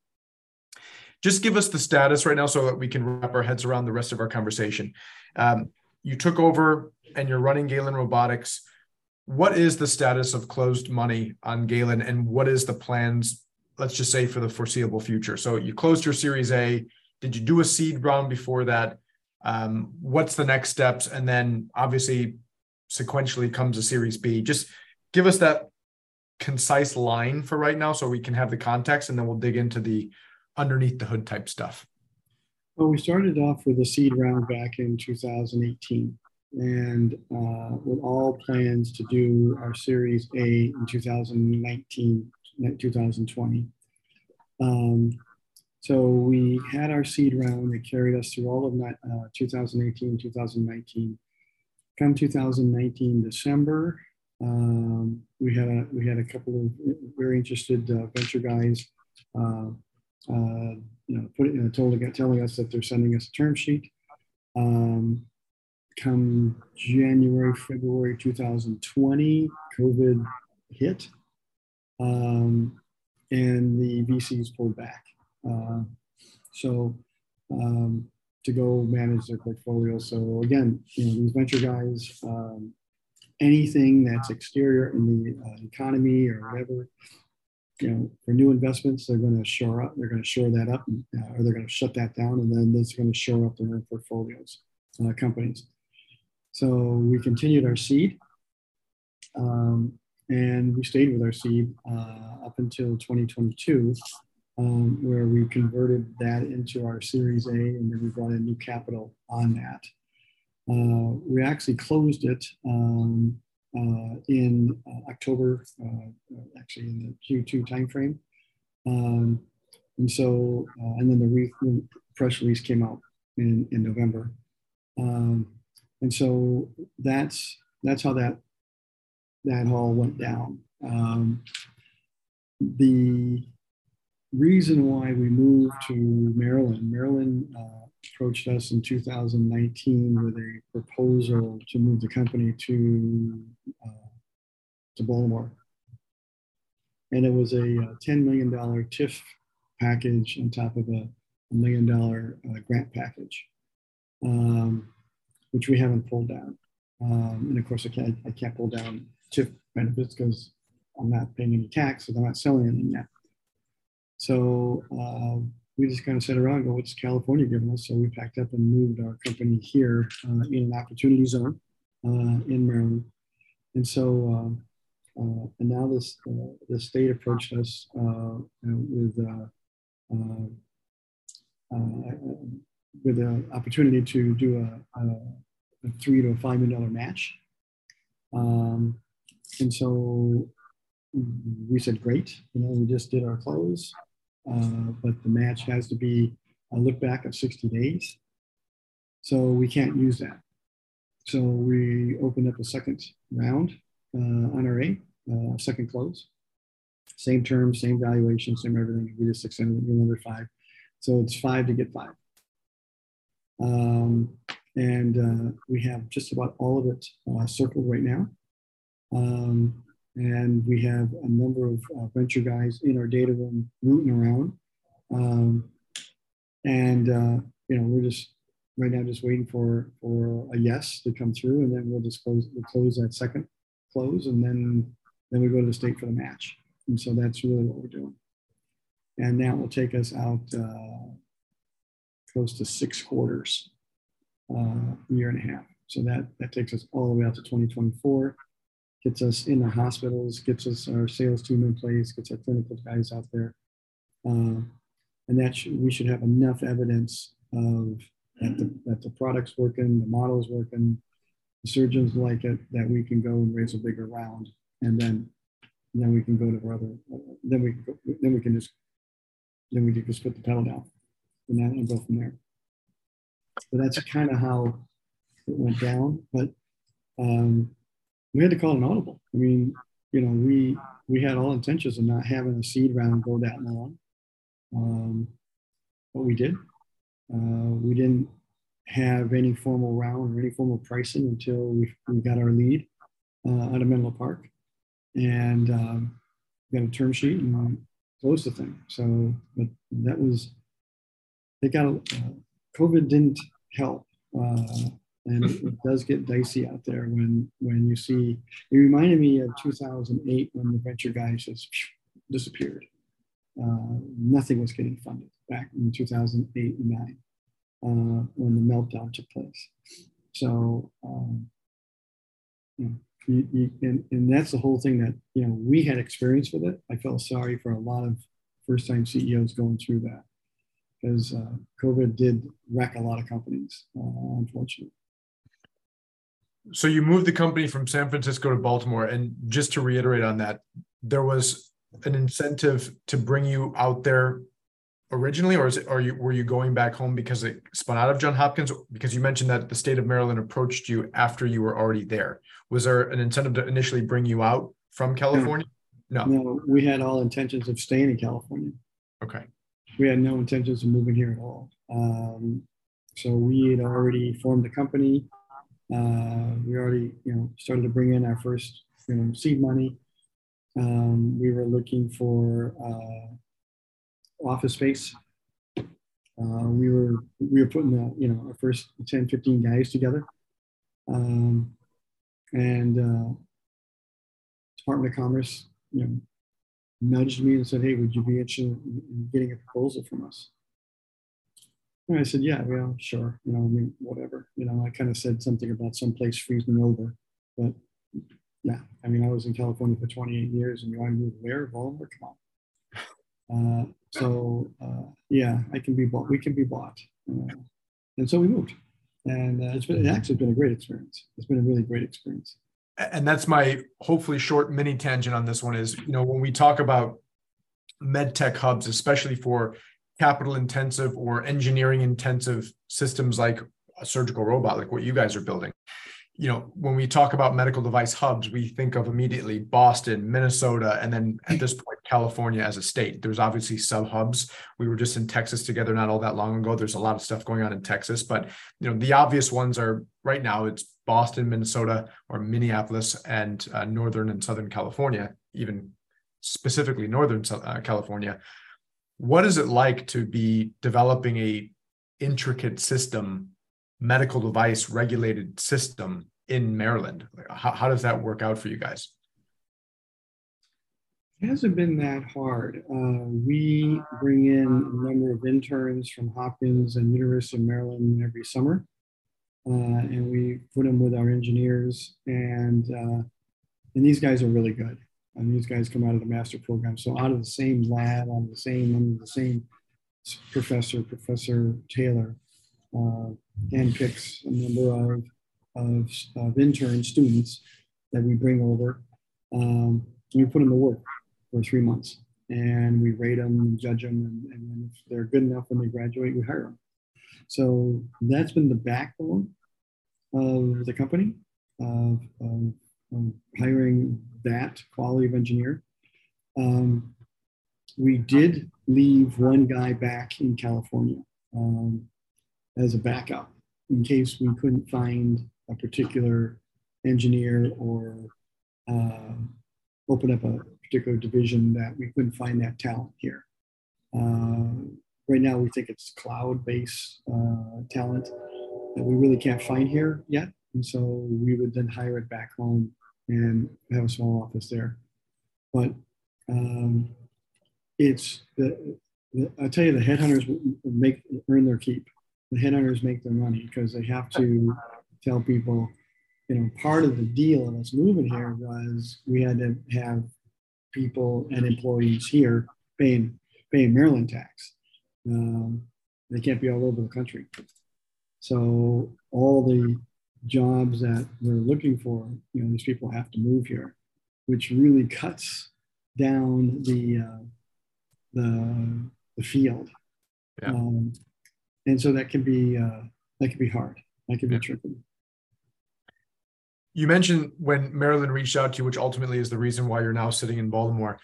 just give us the status right now so that we can wrap our heads around the rest of our conversation. Um, you took over and you're running Galen Robotics. What is the status of closed money on Galen and what is the plans, let's just say for the foreseeable future? So you closed your Series A. Did you do a seed round before that? Um, what's the next steps? And then obviously sequentially comes a Series B. Just give us that concise line for right now so we can have the context and then we'll dig into the underneath the hood type stuff. Well, we started off with a seed round back in 2018 and uh, with all plans to do our Series A in 2019, 2020. Um, so we had our seed round that carried us through all of uh, 2018, 2019. Come 2019 December, um, we had a we had a couple of very interested uh, venture guys, uh, uh, you know, put, know, told, telling us that they're sending us a term sheet. Um, come January, February 2020, COVID hit, um, and the VCs pulled back. Uh, so um, to go manage their portfolio. So again, you know, these venture guys, um, anything that's exterior in the uh, economy or whatever, you know, for new investments, they're going to shore up, they're going to shore that up, uh, or they're going to shut that down, and then it's going to shore up their own portfolios, uh, companies. So we continued our seed, um, and we stayed with our seed uh, up until 2022 um, where we converted that into our Series A, and then we brought in new capital on that. Uh, we actually closed it um, uh, in October, uh, actually in the Q2 timeframe. Um, and so, uh, and then the re- press release came out in, in November. Um, and so that's that's how that that all went down. Um, the reason why we moved to Maryland, Maryland uh, approached us in 2019 with a proposal to move the company to uh, to Baltimore, and it was a, uh, 10 million dollar TIF package on top of a, a million dollar uh, grant package, um, which we haven't pulled down. Um, and of course, I can't I can't pull down TIF benefits because I'm not paying any tax, so I'm not selling anything yet. So uh, we just kind of sat around and go, what's California giving us? So we packed up and moved our company here uh, in an opportunity zone uh, in Maryland. And so, um, uh, and now this uh, the state approached us uh, with with an opportunity to do a, a, a, three to five million dollar match. Um, and so we said, great. You know, we just did our close. Uh, but the match has to be a look back of 60 days. So we can't use that. So we opened up a second round uh, on our A, uh, second close. Same terms, same valuation, same everything. We just extended another five. So it's five to get five. Um, and uh, we have just about all of it uh, circled right now. Um, and we have a number of uh, venture guys in our data room rooting around. Um, and uh, you know, we're just right now just waiting for for a yes to come through, and then we'll just close we'll close that second close, and then then we go to the state for the match. And so that's really what we're doing. And that will take us out uh, close to six quarters, uh, year and a half. So that, that takes us all the way out to 2024, gets us in the hospitals, gets us our sales team in place, gets our clinical guys out there. Uh, and that we should have enough evidence of that the, that the product's working, the model's working, the surgeons like it, that we can go and raise a bigger round, and then then we can go to other. Then we then we can just then we can just put the pedal down, and then go from there. So that's kind of how it went down, but um, we had to call an audible. I mean, you know, we we had all intentions of not having a seed round go that long, um, but we did. Uh, we didn't have any formal round or any formal pricing until we, we got our lead uh, out of Menlo Park and um, got a term sheet and closed the thing. So, but that was, they got, a, uh, COVID didn't help. Uh, and it, it, does get dicey out there when when you see it reminded me of 2008 when the venture guys just disappeared uh, nothing was getting funded back in 2008 and 9 uh, when the meltdown took place. So, um, you know, you, you, and, and that's the whole thing that, you know, we had experience with it. I felt sorry for a lot of first time CEOs going through that because uh, COVID did wreck a lot of companies, uh, unfortunately. So you moved the company from San Francisco to Baltimore. And just to reiterate on that, there was an incentive to bring you out there originally, or is it, are you were you going back home because it spun out of John Hopkins? Because you mentioned that the state of Maryland approached you after you were already there. Was there an incentive to initially bring you out from California? No. No, we had all intentions of staying in California. Okay. We had no intentions of moving here at all. Um, so we had already formed the company. Uh, we already, you know, started to bring in our first, you know, seed money. Um, we were looking for uh, office space. Uh, we were we were putting the, you know our first 10, 15 guys together, um, and uh, Department of Commerce, you know, nudged me and said, "Hey, would you be interested in getting a proposal from us?" And I said, "Yeah, well, sure. You know, I mean, whatever. You know, I kind of said something about someplace freezing over, but yeah, I mean, I was in California for 28 years, and you want to move where? Baltimore? Come on. Uh, so uh, yeah, I can be bought. We can be bought, uh, and so we moved, and uh, it's been it actually been a great experience. It's been a really great experience. And that's my hopefully short mini tangent on this one is you know when we talk about med tech hubs, especially for capital intensive or engineering intensive systems like a surgical robot, like what you guys are building you know, when we talk about medical device hubs, we think of immediately Boston, Minnesota, and then at this point, California as a state. There's obviously sub hubs. We were just in Texas together not all that long ago. There's a lot of stuff going on in Texas, but you know, the obvious ones are right now it's Boston, Minnesota, or Minneapolis, and uh, Northern and Southern California, even specifically Northern uh, California. What is it like to be developing a intricate system medical device regulated system in Maryland? How, how does that work out for you guys? It hasn't been that hard. Uh, we bring in a number of interns from Hopkins and University of Maryland every summer, and we put them with our engineers. And uh, and these guys are really good. And these guys come out of the master program, so out of the same lab, of the same under the same professor, Professor Taylor, uh, handpicks a number of, of, of intern students that we bring over. Um, we put them to work for three months and we rate them and judge them. And, and if they're good enough when they graduate, we hire them. So that's been the backbone of the company of, of, of hiring that quality of engineer. Um, we did leave one guy back in California um, as a backup in case we couldn't find a particular engineer or uh, open up a particular division that we couldn't find that talent here. Uh, right now, we think it's cloud-based uh, talent that we really can't find here yet, and so we would then hire it back home and have a small office there. but um, it's the, the I tell you the headhunters make earn their keep. The headhunters make their money because they have to tell people, you know, part of the deal of us moving here was we had to have people and employees here paying paying Maryland tax. Um, they can't be all over the country. So all the jobs that we're looking for, you know, these people have to move here, which really cuts down the uh, the the field. Yeah. Um, and so that can be uh, that can be hard. That can be Yeah. tricky. You mentioned when Maryland reached out to you, which ultimately is the reason why you're now sitting in Baltimore.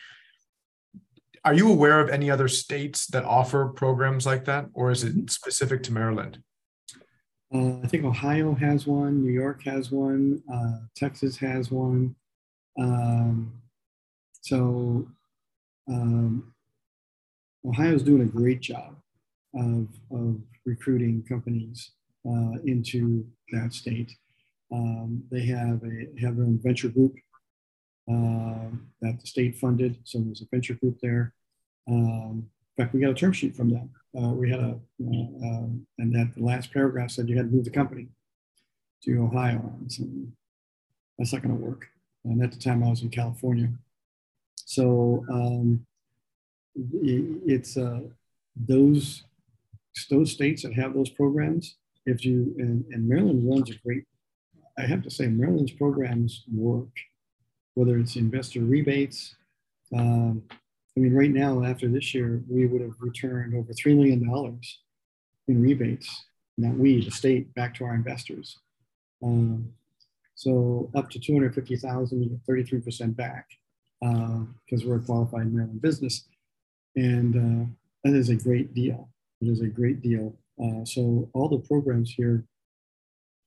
Are you aware of any other states that offer programs like that, or is it specific to Maryland? Uh, I think Ohio has one, New York has one, uh, Texas has one. Um, so um, Ohio's doing a great job of, of recruiting companies uh, into that state. Um, they have a have their own venture group uh, that the state funded, so there's a venture group there. Um, in fact, we got a term sheet from them. Uh, we had a, uh, um, and that the last paragraph said you had to move the company to Ohio. And that's not going to work. And at the time, I was in California. So um, i- it's uh, those those states that have those programs. If you and, and Maryland runs a great, I have to say, Maryland's programs work. Whether it's investor rebates, um, I mean, right now, after this year, we would have returned over $3 million in rebates, not we, the state, back to our investors. Um, so up to 250,000, you get 33% back because we're a qualified Maryland business. And uh, that is a great deal. It is a great deal. Uh, so all the programs here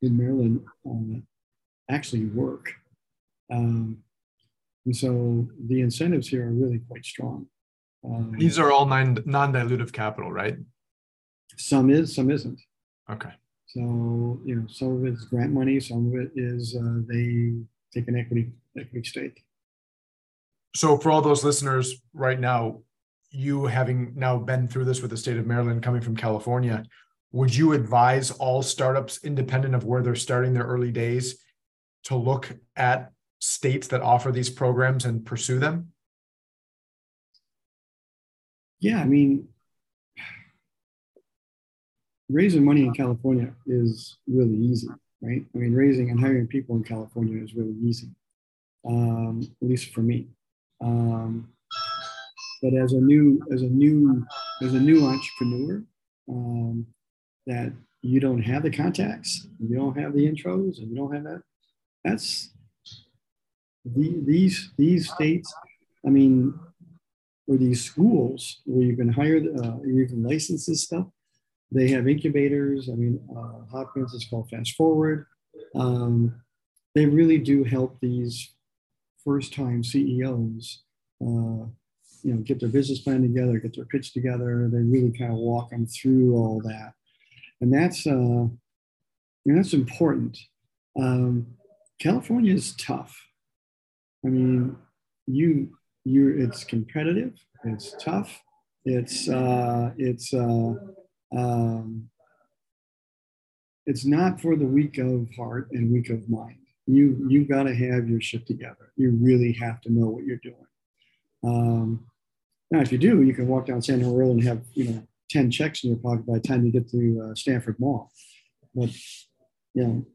in Maryland uh, actually work. Um, and so the incentives here are really quite strong. Um, These are all non non-dilutive capital, right? some is, some isn't. Okay. So you know, some of it is grant money, some of it is uh, they take an equity equity stake. So for all those listeners right now, you having now been through this with the state of Maryland coming from California, would you advise all startups, independent of where they're starting their early days, to look at states that offer these programs and pursue them? Yeah, I mean, raising money in California is really easy, right? I mean, raising and hiring people in California is really easy, um, at least for me. Um, but as a new, as a new, as a new entrepreneur, um, that you don't have the contacts, you don't have the intros, and you don't have that. That's the, these these states. I mean, or these schools where you can hire, uh, you can license this stuff. They have incubators. I mean, uh, Hopkins is called Fast Forward. Um, they really do help these first-time CEOs, uh, you know, get their business plan together, get their pitch together. They really kind of walk them through all that, and that's uh, you know, that's important. Um, California is tough. I mean, you you it's competitive it's tough it's uh it's uh um it's not for the weak of heart and weak of mind. You you got to have your shit together. You really have to know what you're doing. Um now if you do you can walk down Sand Hill Road and have you know 10 checks in your pocket by the time you get to uh, stanford mall. But you know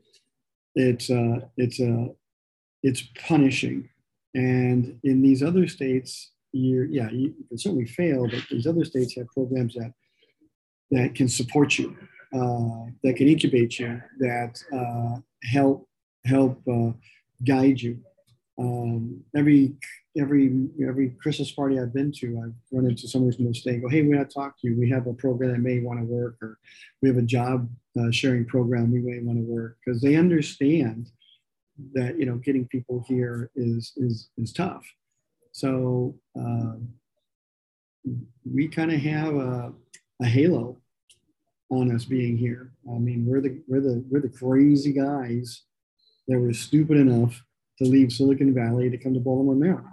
it's uh it's uh it's punishing and in these other states, you yeah, you, can certainly fail, but these other states have programs that that can support you, uh, that can incubate you, that uh, help help uh, guide you. Um, every every every Christmas party I've been to, I've run into somebody from the state. Go, hey, we want to talk to you. We have a program that may want to work, or we have a job uh, sharing program we may want to work because they understand that you know getting people here is is is tough. So um, we kind of have a, a halo on us being here. I mean, we're the we're the we're the crazy guys that were stupid enough to leave Silicon Valley to come to Baltimore, Maryland.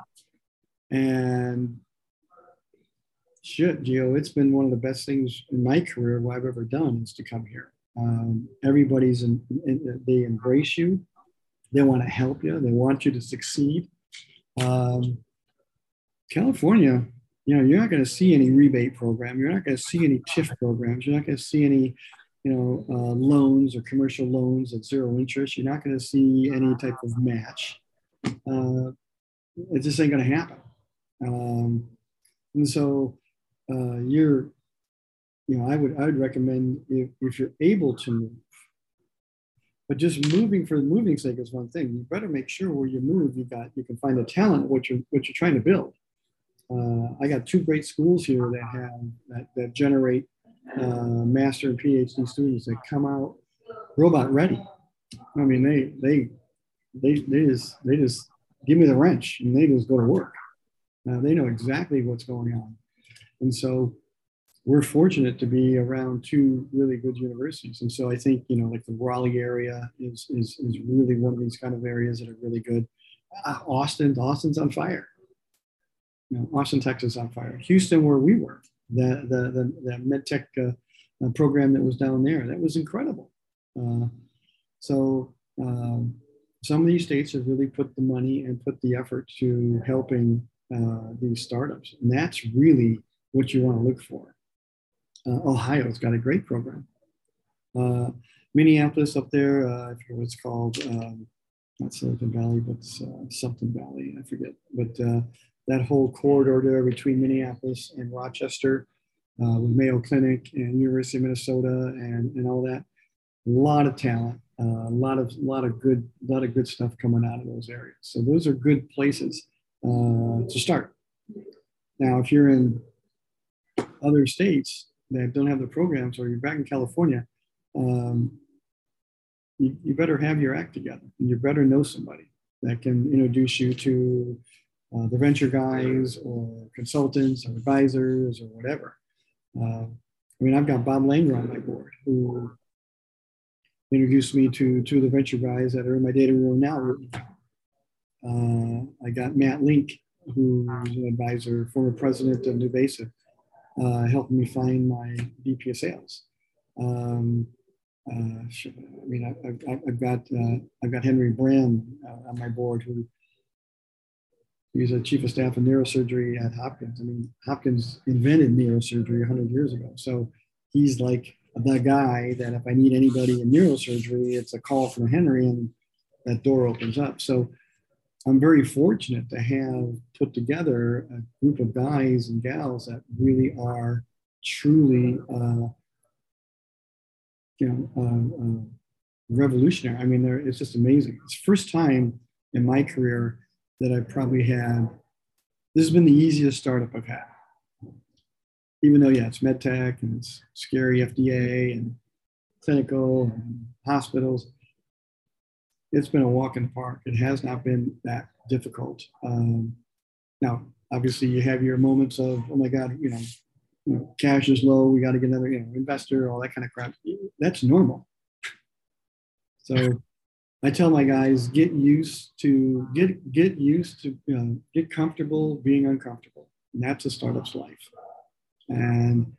And shit, Gio, it's been one of the best things in my career what I've ever done is to come here. Um, everybody's in, in, they embrace you. They want to help you. They want you to succeed. Um, California, you know, you're not going to see any rebate program. You're not going to see any TIF programs. You're not going to see any, you know, uh, loans or commercial loans at zero interest. You're not going to see any type of match. Uh, it just ain't going to happen. Um, and so uh, you're, you know, I would I would recommend if, if you're able to move, but just moving for the moving sake is one thing. You better make sure where you move, you got you can find the talent what you're what you're trying to build. Uh, I got two great schools here that have that, that generate uh, master and PhD students that come out robot ready. I mean, they they they they just they just give me the wrench and they just go to work. Uh, they know exactly what's going on, and so we're fortunate to be around two really good universities. And so I think you know, like the Raleigh area is is is really one of these kind of areas that are really good. Uh, Austin, Austin's on fire you know, Austin, Texas on fire. Houston, where we were, the the the, the medtech uh, uh, program that was down there, that was incredible. Uh, so um, some of these states have really put the money and put the effort to helping uh, these startups, and that's really what you want to look for. Uh, Ohio's got a great program. Uh, Minneapolis up there, I forget what it's called. Um, not Silicon Valley, but something Valley. I forget, but that whole corridor there between Minneapolis and Rochester uh, with Mayo Clinic and University of Minnesota and, and all that. A lot of talent, uh, a lot of lot of good lot of good stuff coming out of those areas. So those are good places uh, to start. Now, if you're in other states that don't have the programs, or you're back in California, um, you, you better have your act together, and you better know somebody that can introduce you to uh, the venture guys or consultants or advisors or whatever. Uh, I mean, I've got Bob Langer on my board who introduced me to two of the venture guys that are in my data room now. Uh, I got Matt Link, who's an advisor, former president of NuVasive, uh, helping me find my VP of sales. Um, uh, I mean, I, have got uh, I've got Henry Brem uh, on my board who He's a chief of staff of neurosurgery at Hopkins. I mean, Hopkins invented neurosurgery 100 years ago. So he's like the guy that if I need anybody in neurosurgery, it's a call from Henry and that door opens up. So I'm very fortunate to have put together a group of guys and gals that really are truly, uh, you know, uh, uh, revolutionary. I mean, it's just amazing. It's first time in my career that I probably had. This has been the easiest startup I've had. Even though, yeah, it's med tech and it's scary FDA and clinical and hospitals. It's been a walk in the park. It has not been that difficult. Um, now, obviously, you have your moments of, oh my God, you know, you know, cash is low. We got to get another, you know, investor, all that kind of crap. That's normal. So I tell my guys get used to get get used to you know, get comfortable being uncomfortable, and that's a startup's life. And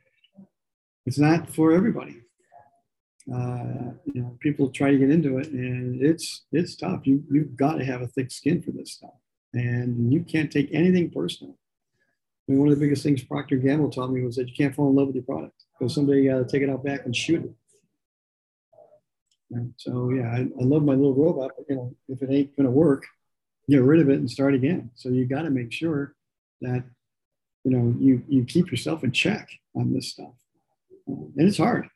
it's not for everybody. Uh, you know, people try to get into it, and it's it's tough. You you've got to have a thick skin for this stuff, and you can't take anything personal. I mean, one of the biggest things Procter Gamble taught me was that you can't fall in love with your product because somebody got to take it out back and shoot it. So yeah, I, I love my little robot, but you know, if it ain't gonna work, get rid of it and start again. So you got to make sure that you know you you keep yourself in check on this stuff, and it's hard.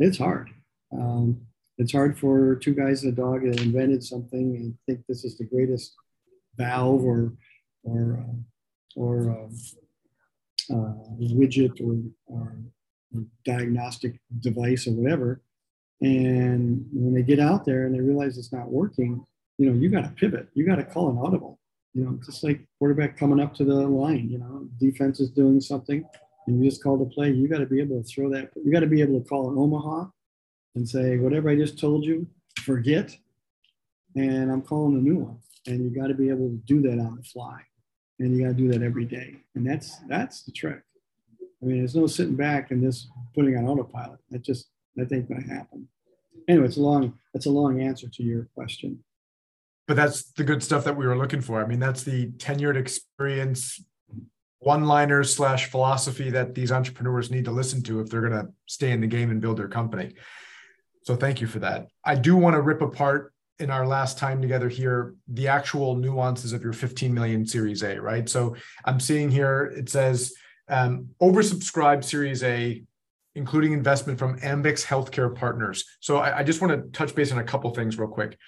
It's hard. Um, it's hard for two guys and a dog that invented something and think this is the greatest valve or or uh, or um, uh, widget or, or diagnostic device or whatever and when they get out there and they realize it's not working, you know, you got to pivot. You got to call an audible. You know, just like quarterback coming up to the line. You know, defense is doing something, and you just call the play. You got to be able to throw that. You got to be able to call an Omaha and say, whatever I just told you, forget, and I'm calling a new one. And you got to be able to do that on the fly. and you got to do that every day. And that's that's the trick. I mean, there's no sitting back and just putting on autopilot. That just that ain't going to happen. Anyway, it's a long that's a long answer to your question. But that's the good stuff that we were looking for. I mean, that's the tenured experience, one-liners slash philosophy that these entrepreneurs need to listen to if they're going to stay in the game and build their company. So thank you for that. I do want to rip apart in our last time together here the actual nuances of your 15 million Series A, right? So I'm seeing here it says um, oversubscribed Series A, including investment from Ambyx Healthcare Partners. So I, I just want to touch base on a couple things real quick.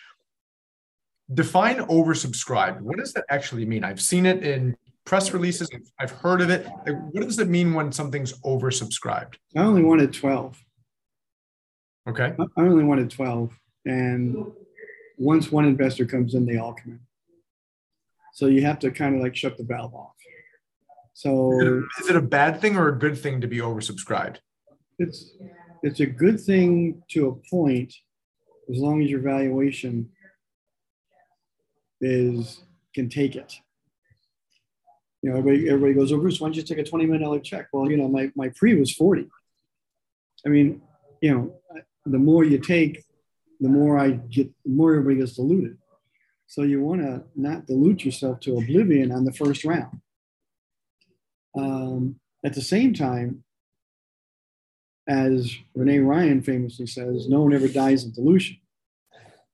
Define oversubscribed. What does that actually mean? I've seen it in press releases. I've heard of it. What does it mean when something's oversubscribed? I only wanted 12. Okay. I only wanted 12. And once one investor comes in, they all come in. So you have to kind of like shut the valve off. So is it, a, is it a bad thing or a good thing to be oversubscribed? It's it's a good thing to a point as long as your valuation is can take it. You know, everybody, everybody goes, oh, Bruce, why don't you take a $20 million check? Well, you know, my, my pre was 40. I mean, you know, the more you take, the more I get, the more everybody gets diluted. So you want to not dilute yourself to oblivion on the first round. Um, at the same time, as Renee Ryan famously says, no one ever dies in dilution.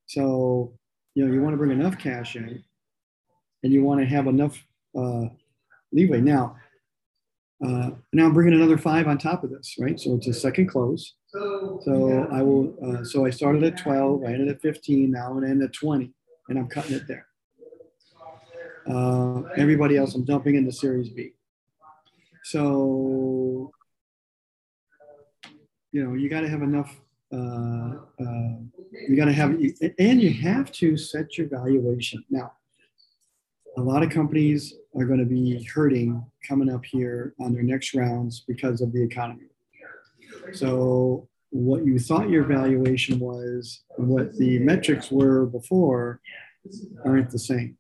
So, you know, you want to bring enough cash in and you want to have enough uh, leeway. Now, uh, now I'm bringing another five on top of this, right? So it's a second close. So I will, uh, so I started at 12, I ended at 15, now I'm end at 20, and I'm cutting it there. Uh, everybody else, I'm dumping into Series B. So, you know, you got to have enough, uh, uh, you got to have, and you have to set your valuation. Now, a lot of companies are going to be hurting coming up here on their next rounds because of the economy. So what you thought your valuation was what the metrics were before aren't the same.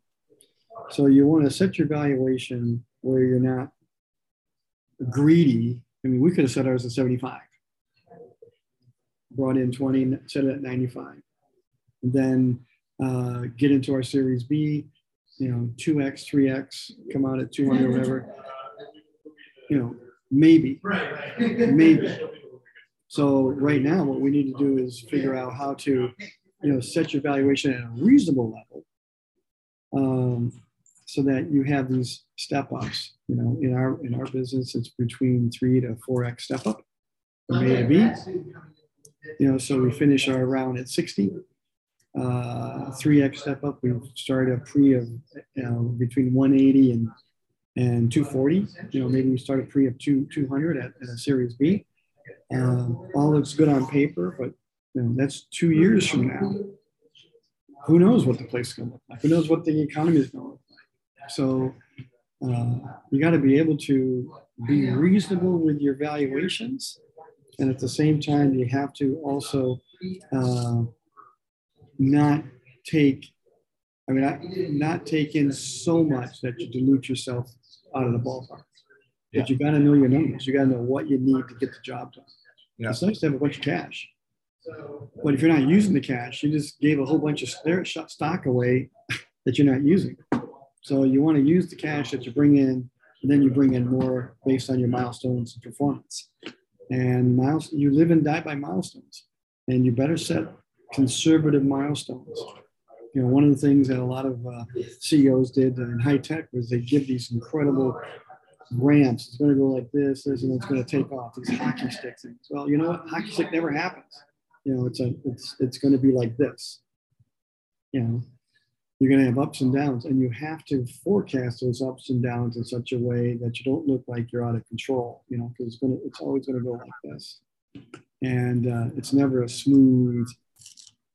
So you want to set your valuation where you're not greedy. I mean, we could have set ours at 75, brought in 20, set it at 95, and then uh, get into our Series B, you know, 2x, 3x, come out at 200 or whatever. You know, maybe, maybe. So right now, what we need to do is figure out how to, you know, set your valuation at a reasonable level, um, so that you have these step ups. You know, in our in our business, it's between three to four x step up from A to B. You know, so we finish our round at 60 uh, 3x step up. We started a pre of you know, between 180 and and 240. You know, maybe we start a pre of two 200 at, at a Series B. Um, all looks good on paper, but you know, that's two years from now. Who knows what the place is going to look like? Who knows what the economy is going to look like? So uh, you got to be able to be reasonable with your valuations, and at the same time, you have to also uh, not take, I mean, I, not take in so much that you dilute yourself out of the ballpark. Yeah. But you got to know your numbers. You got to know what you need to get the job done. Yeah. It's nice to have a bunch of cash. But if you're not using the cash, you just gave a whole bunch of their stock away that you're not using. So you want to use the cash that you bring in, and then you bring in more based on your milestones and performance. And miles, you live and die by milestones. And you better set conservative milestones. You know, one of the things that a lot of uh, CEOs did in high tech was they give these incredible ramps. It's going to go like this, this, and it's going to take off. These hockey stick things. Well, you know what? Hockey stick never happens. You know, it's a, it's, it's going to be like this. You know, you're going to have ups and downs, and you have to forecast those ups and downs in such a way that you don't look like you're out of control. You know, because it's going to, it's always going to go like this, and uh, it's never a smooth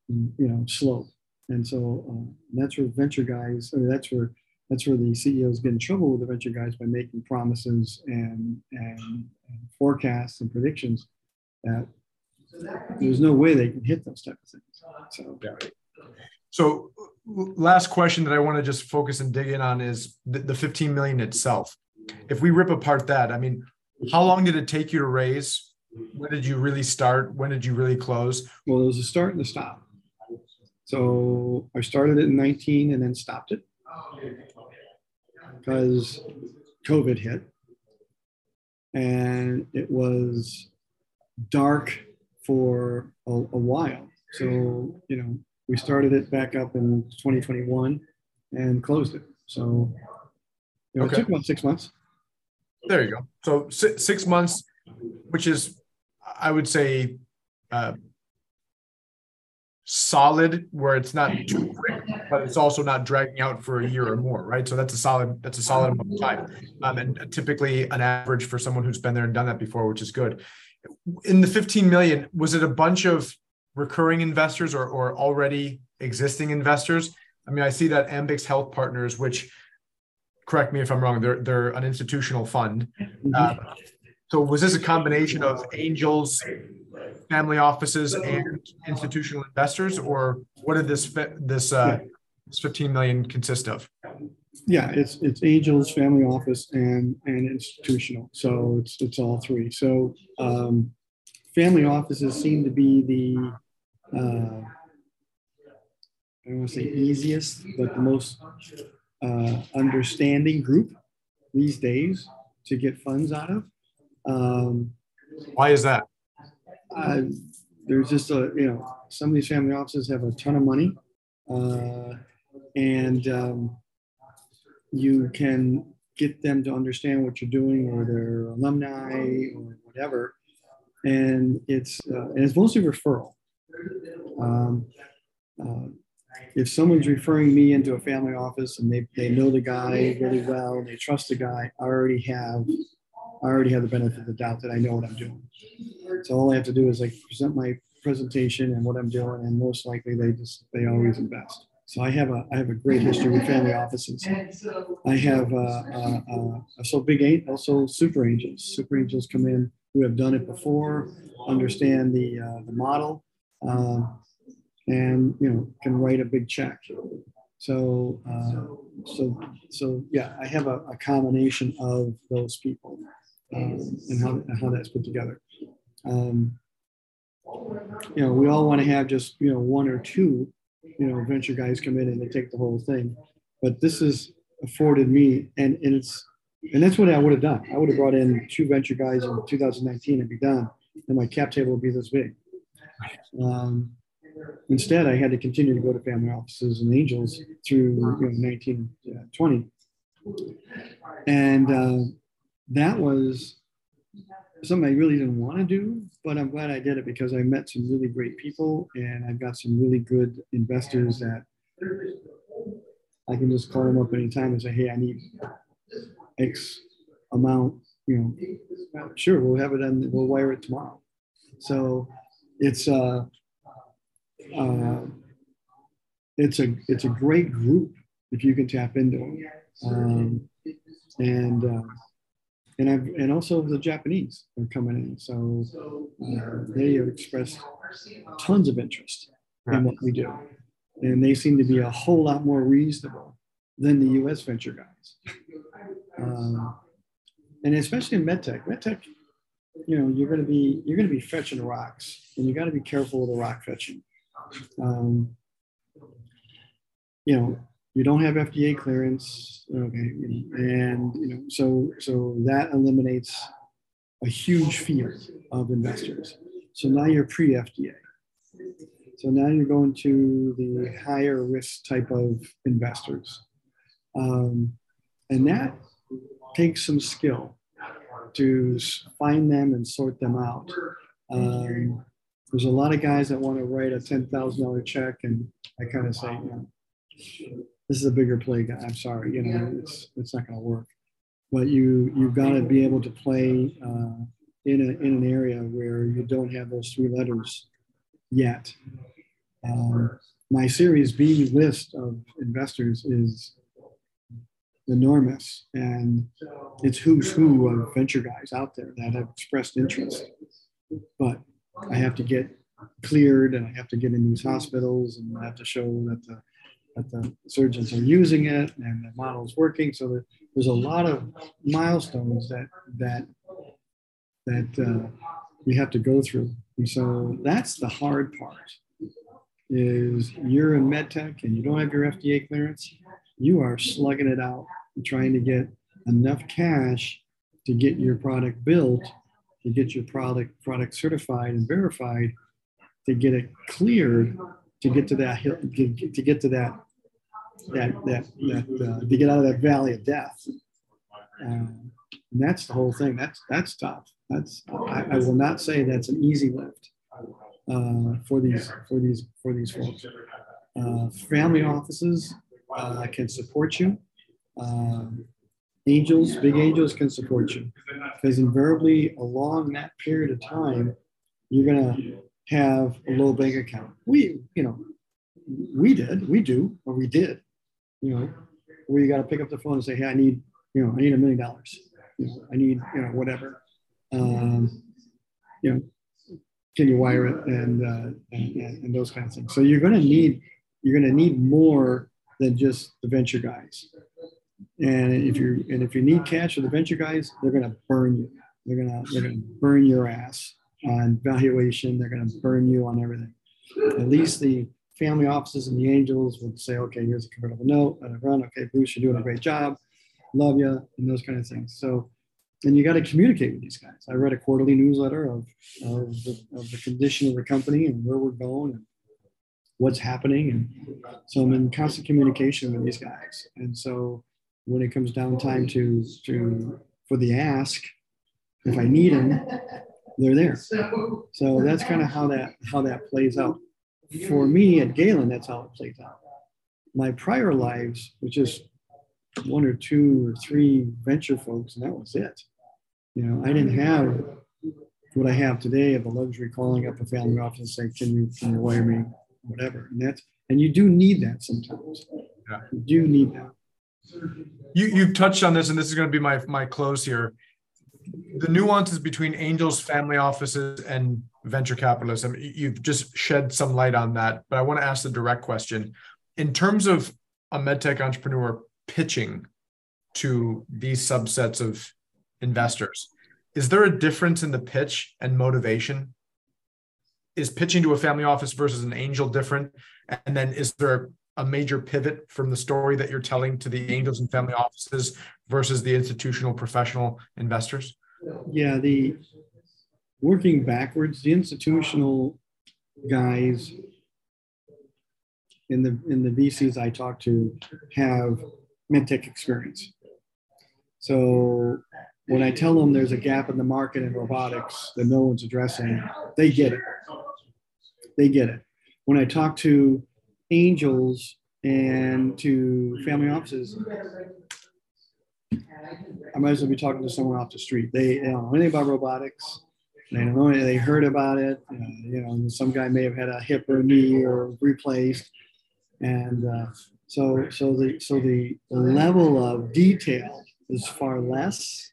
you know slope and so um, that's where venture guys I mean, that's where that's where the ceos get in trouble with the venture guys by making promises and, and, and forecasts and predictions that there's no way they can hit those type of things so yeah. so last question that I want to just focus and dig in on is the, the 15 million itself. If we rip apart that, I mean, how long did it take you to raise? When did you really start? When did you really close? Well, there was a start and a stop. So I started it in 19 and then stopped it because COVID hit and it was dark for a, a while. So, you know, we started it back up in 2021 and closed it. So, you know, Okay. it took about six months. There you go. So six, six months, which is, I would say, uh, solid where it's not too quick, but it's also not dragging out for a year or more, right? So that's a solid, that's a solid amount of time. Um, and typically an average for someone who's been there and done that before, which is good. In the 15 million, was it a bunch of recurring investors or, or already existing investors? I mean, I see that Ambix Health Partners, which correct me if I'm wrong, they're they're an institutional fund. Uh, so was this a combination of angels, family offices, and institutional investors, or what did this this uh, this 15 million consist of? Yeah, it's it's angels, family office, and and institutional. So it's it's all three. So um, family offices seem to be the uh, I don't want to say easiest, but the most uh, understanding group these days to get funds out of. Um, Why is that? Uh, there's just a you know some of these family offices have a ton of money uh, and um, you can get them to understand what you're doing or their alumni or whatever. And it's uh, and it's mostly referral. Um, uh, if someone's referring me into a family office and they, they know the guy really well they trust the guy i already have i already have the benefit of the doubt that i know what i'm doing so all I have to do is like present my presentation and what I'm doing, and most likely they just they always invest. So I have a I have a great history with family offices. I have uh, uh, uh, so big eight also super angels. Super angels come in who have done it before, understand the uh, the model, um, and you know can write a big check. So uh, so so yeah, I have a, a combination of those people um, and how and how that's put together um, you know, we all want to have just, you know, one or two, you know, venture guys come in and they take the whole thing. But this has afforded me, and, and it's, and that's what I would have done. I would have brought in two venture guys in 2019 and be done, and my cap table would be this big. Um, instead, I had to continue to go to family offices and angels through you know, 19, uh, 20. And uh, that was something I really didn't want to do, but I'm glad I did it because I met some really great people and I've got some really good investors that I can just call them up anytime and say, hey, I need X amount, you know, sure, we'll have it and we'll wire it tomorrow. So it's uh, uh, it's a it's a great group if you can tap into it. Um, and uh, and I've, and also the Japanese are coming in. So uh, they have expressed tons of interest in what we do, and they seem to be a whole lot more reasonable than the U.S. venture guys. Um, and especially in medtech, medtech, you know, you're going to be you're going to be fetching rocks, and you got to be careful with the rock fetching. Um, you know, you don't have FDA clearance, okay, and you know, so so that eliminates a huge fear of investors. So now you're pre-FDA. So now you're going to the higher risk type of investors, um, and that takes some skill to find them and sort them out. Um, there's a lot of guys that want to write a ten thousand dollar check, and I kind of say, this is a bigger play guy. I'm sorry, you know, it's it's not going to work. But you you've got to be able to play uh, in a in an area where you don't have those three letters yet. Um, my Series B list of investors is enormous, and it's who's who of venture guys out there that have expressed interest. But I have to get cleared, and I have to get in these hospitals, and I have to show that the that the surgeons are using it and the model is working. So there, there's a lot of milestones that that that uh, you have to go through. And so that's the hard part. Is you're in medtech and you don't have your FDA clearance, you are slugging it out, trying to get enough cash to get your product built, to get your product product certified and verified, to get it cleared, to get to that hill, to get to that that that that uh, to get out of that valley of death. Um, and that's the whole thing. That's that's tough. That's I, I will not say that's an easy lift uh, for these for these for these folks. Uh, family offices uh, can support you. Um, angels, big angels can support you because invariably along that period of time, you're gonna have a low bank account. We, you know, we did, we do, or we did, you know, where you got to pick up the phone and say, hey, I need, you know, I need a million dollars. You know, I need, you know, whatever. Um, you know, can you wire it and, uh, and, and those kinds of things. So you're going to need, you're going to need more than just the venture guys. And if you and if you need cash for the venture guys, they're going to burn you. They're going to they're going to burn your ass on valuation. They're going to burn you on everything. At least the family offices and the angels would say, okay, here's a convertible note, let it run. Okay, Bruce, you're doing a great job. Love you, and those kind of things. So, and you got to communicate with these guys. I read a quarterly newsletter of, of, the, of the condition of the company and where we're going and what's happening. And so I'm in constant communication with these guys. And so when it comes down time to, to for the ask, if I need them, they're there. So that's kind of how that how that plays out. For me at Galen, that's how it plays out. My prior lives, which is one or two or three venture folks, and that was it. You know, I didn't have what I have today of the luxury calling up a family office and saying, "Can you can you wire me?" Whatever, and that's and you do need that sometimes. Yeah. You do need that. You you've touched on this, and this is going to be my my close here the nuances between angels, family offices, and venture capitalism. You've just shed some light on that, but I want to ask the direct question. In terms of a medtech entrepreneur pitching to these subsets of investors, is there a difference in the pitch and motivation? Is pitching to a family office versus an angel different? And then is there a major pivot from the story that you're telling to the angels and family offices versus the institutional professional investors? Yeah, the working backwards, the institutional guys in the in the VCs I talk to have medtech experience. So when I tell them there's a gap in the market in robotics that no one's addressing, they get it. They get it. When I talk to angels and to family offices, I might as well be talking to someone off the street. They, they don't know anything about robotics. They don't know anything. They heard about it. Uh, you know, some guy may have had a hip or knee or replaced, and uh, so so the so the level of detail is far less.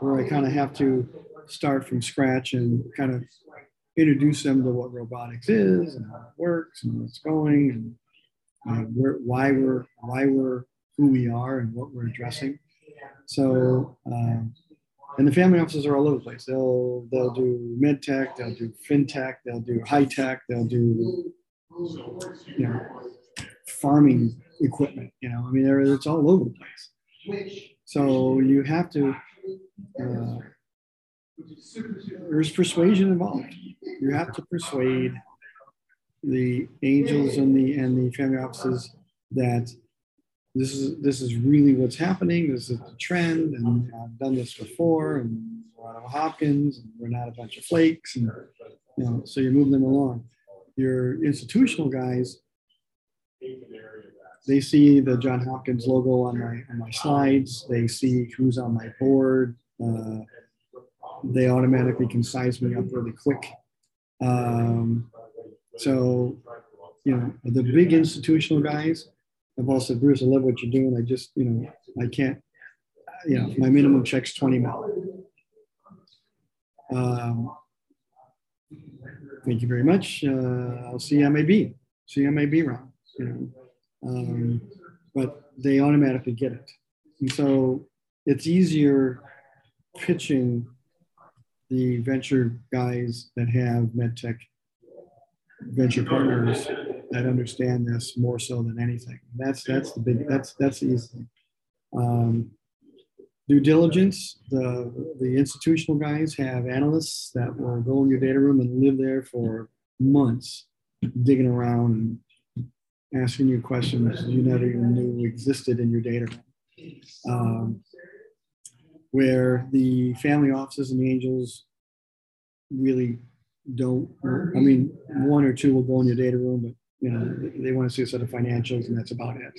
Where I kind of have to start from scratch and kind of introduce them to what robotics is and how it works and what's going and uh, where, why we're why we're who we are and what we're addressing. So, um, and the family offices are all over the place. They'll they'll do med tech, they'll do fintech, they'll do high tech, they'll do you know farming equipment. You know, I mean, it's all over the place. So you have to. Uh, there's persuasion involved. You have to persuade the angels and the and the family offices that this is this is really what's happening. This is the trend, and I've done this before, and we're out of Hopkins, and we're not a bunch of flakes, and you know, so you move them along. Your institutional guys, they see the John Hopkins logo on my on my slides. They see who's on my board. Uh, they automatically can size me up really quick. Um, so, you know, the big institutional guys have said, Bruce, I love what you're doing. I just, you know, I can't, you know, my minimum check's 20 mil. Um, thank you very much. Uh, I'll see you MAB, see you MAB round. You know, um, but they automatically get it. And so it's easier pitching the venture guys that have medtech venture partners that understand this more so than anything. That's that's the big that's that's the easy. Um, due diligence, the the institutional guys have analysts that will go in your data room and live there for months, digging around and asking you questions you never even knew existed in your data room. Um, where the family offices and the angels really don't. I mean, one or two will go in your data room, but you know they, they want to see a set of financials, and that's about it.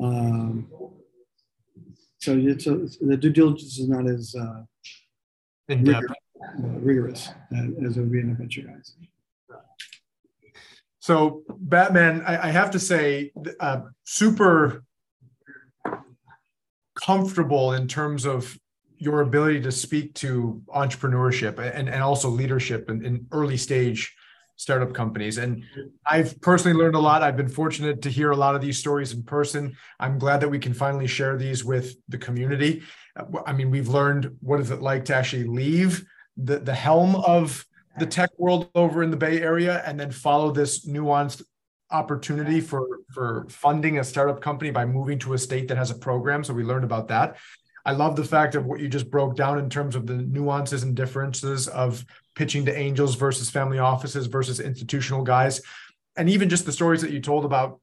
Um, so it's a, the due diligence is not as uh, In depth. rigorous, uh, rigorous as it would be in the venture guys. So Batman, I, I have to say, uh, super comfortable in terms of your ability to speak to entrepreneurship and, and also leadership in, in early stage startup companies. And I've personally learned a lot. I've been fortunate to hear a lot of these stories in person. I'm glad that we can finally share these with the community. Uh, I mean, we've learned what is it like to actually leave the, the helm of the tech world over in the Bay Area and then follow this nuanced opportunity for for funding a startup company by moving to a state that has a program. So we learned about that. I love the fact of what you just broke down in terms of the nuances and differences of pitching to angels versus family offices versus institutional guys. And even just the stories that you told about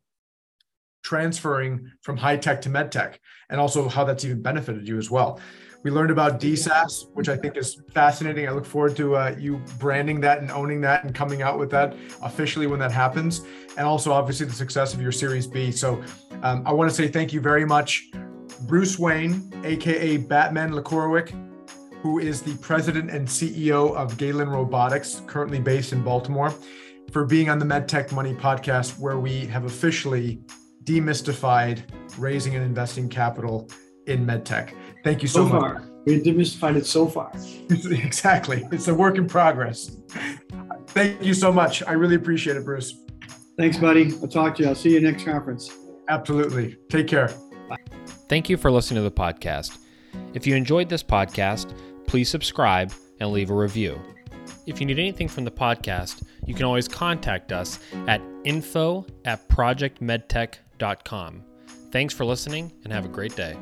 transferring from high tech to med tech and also how that's even benefited you as well. We learned about DSAS, which I think is fascinating. I look forward to uh, you branding that and owning that and coming out with that officially when that happens. And also, obviously, the success of your Series B. So, um, I want to say thank you very much, Bruce Wayne, aka Batman Lichorowic, who is the president and CEO of Galen Robotics, currently based in Baltimore, for being on the MedTech Money podcast, where we have officially demystified raising and investing capital in medtech. Thank you so, So much. far, we demystified it so far. exactly. It's a work in progress. Thank you so much. I really appreciate it, Bruce. Thanks, buddy. I'll talk to you. I'll see you next conference. Absolutely. Take care. Thank you for listening to the podcast. If you enjoyed this podcast, please subscribe and leave a review. If you need anything from the podcast, you can always contact us at info at projectmedtech.com. Thanks for listening and have a great day.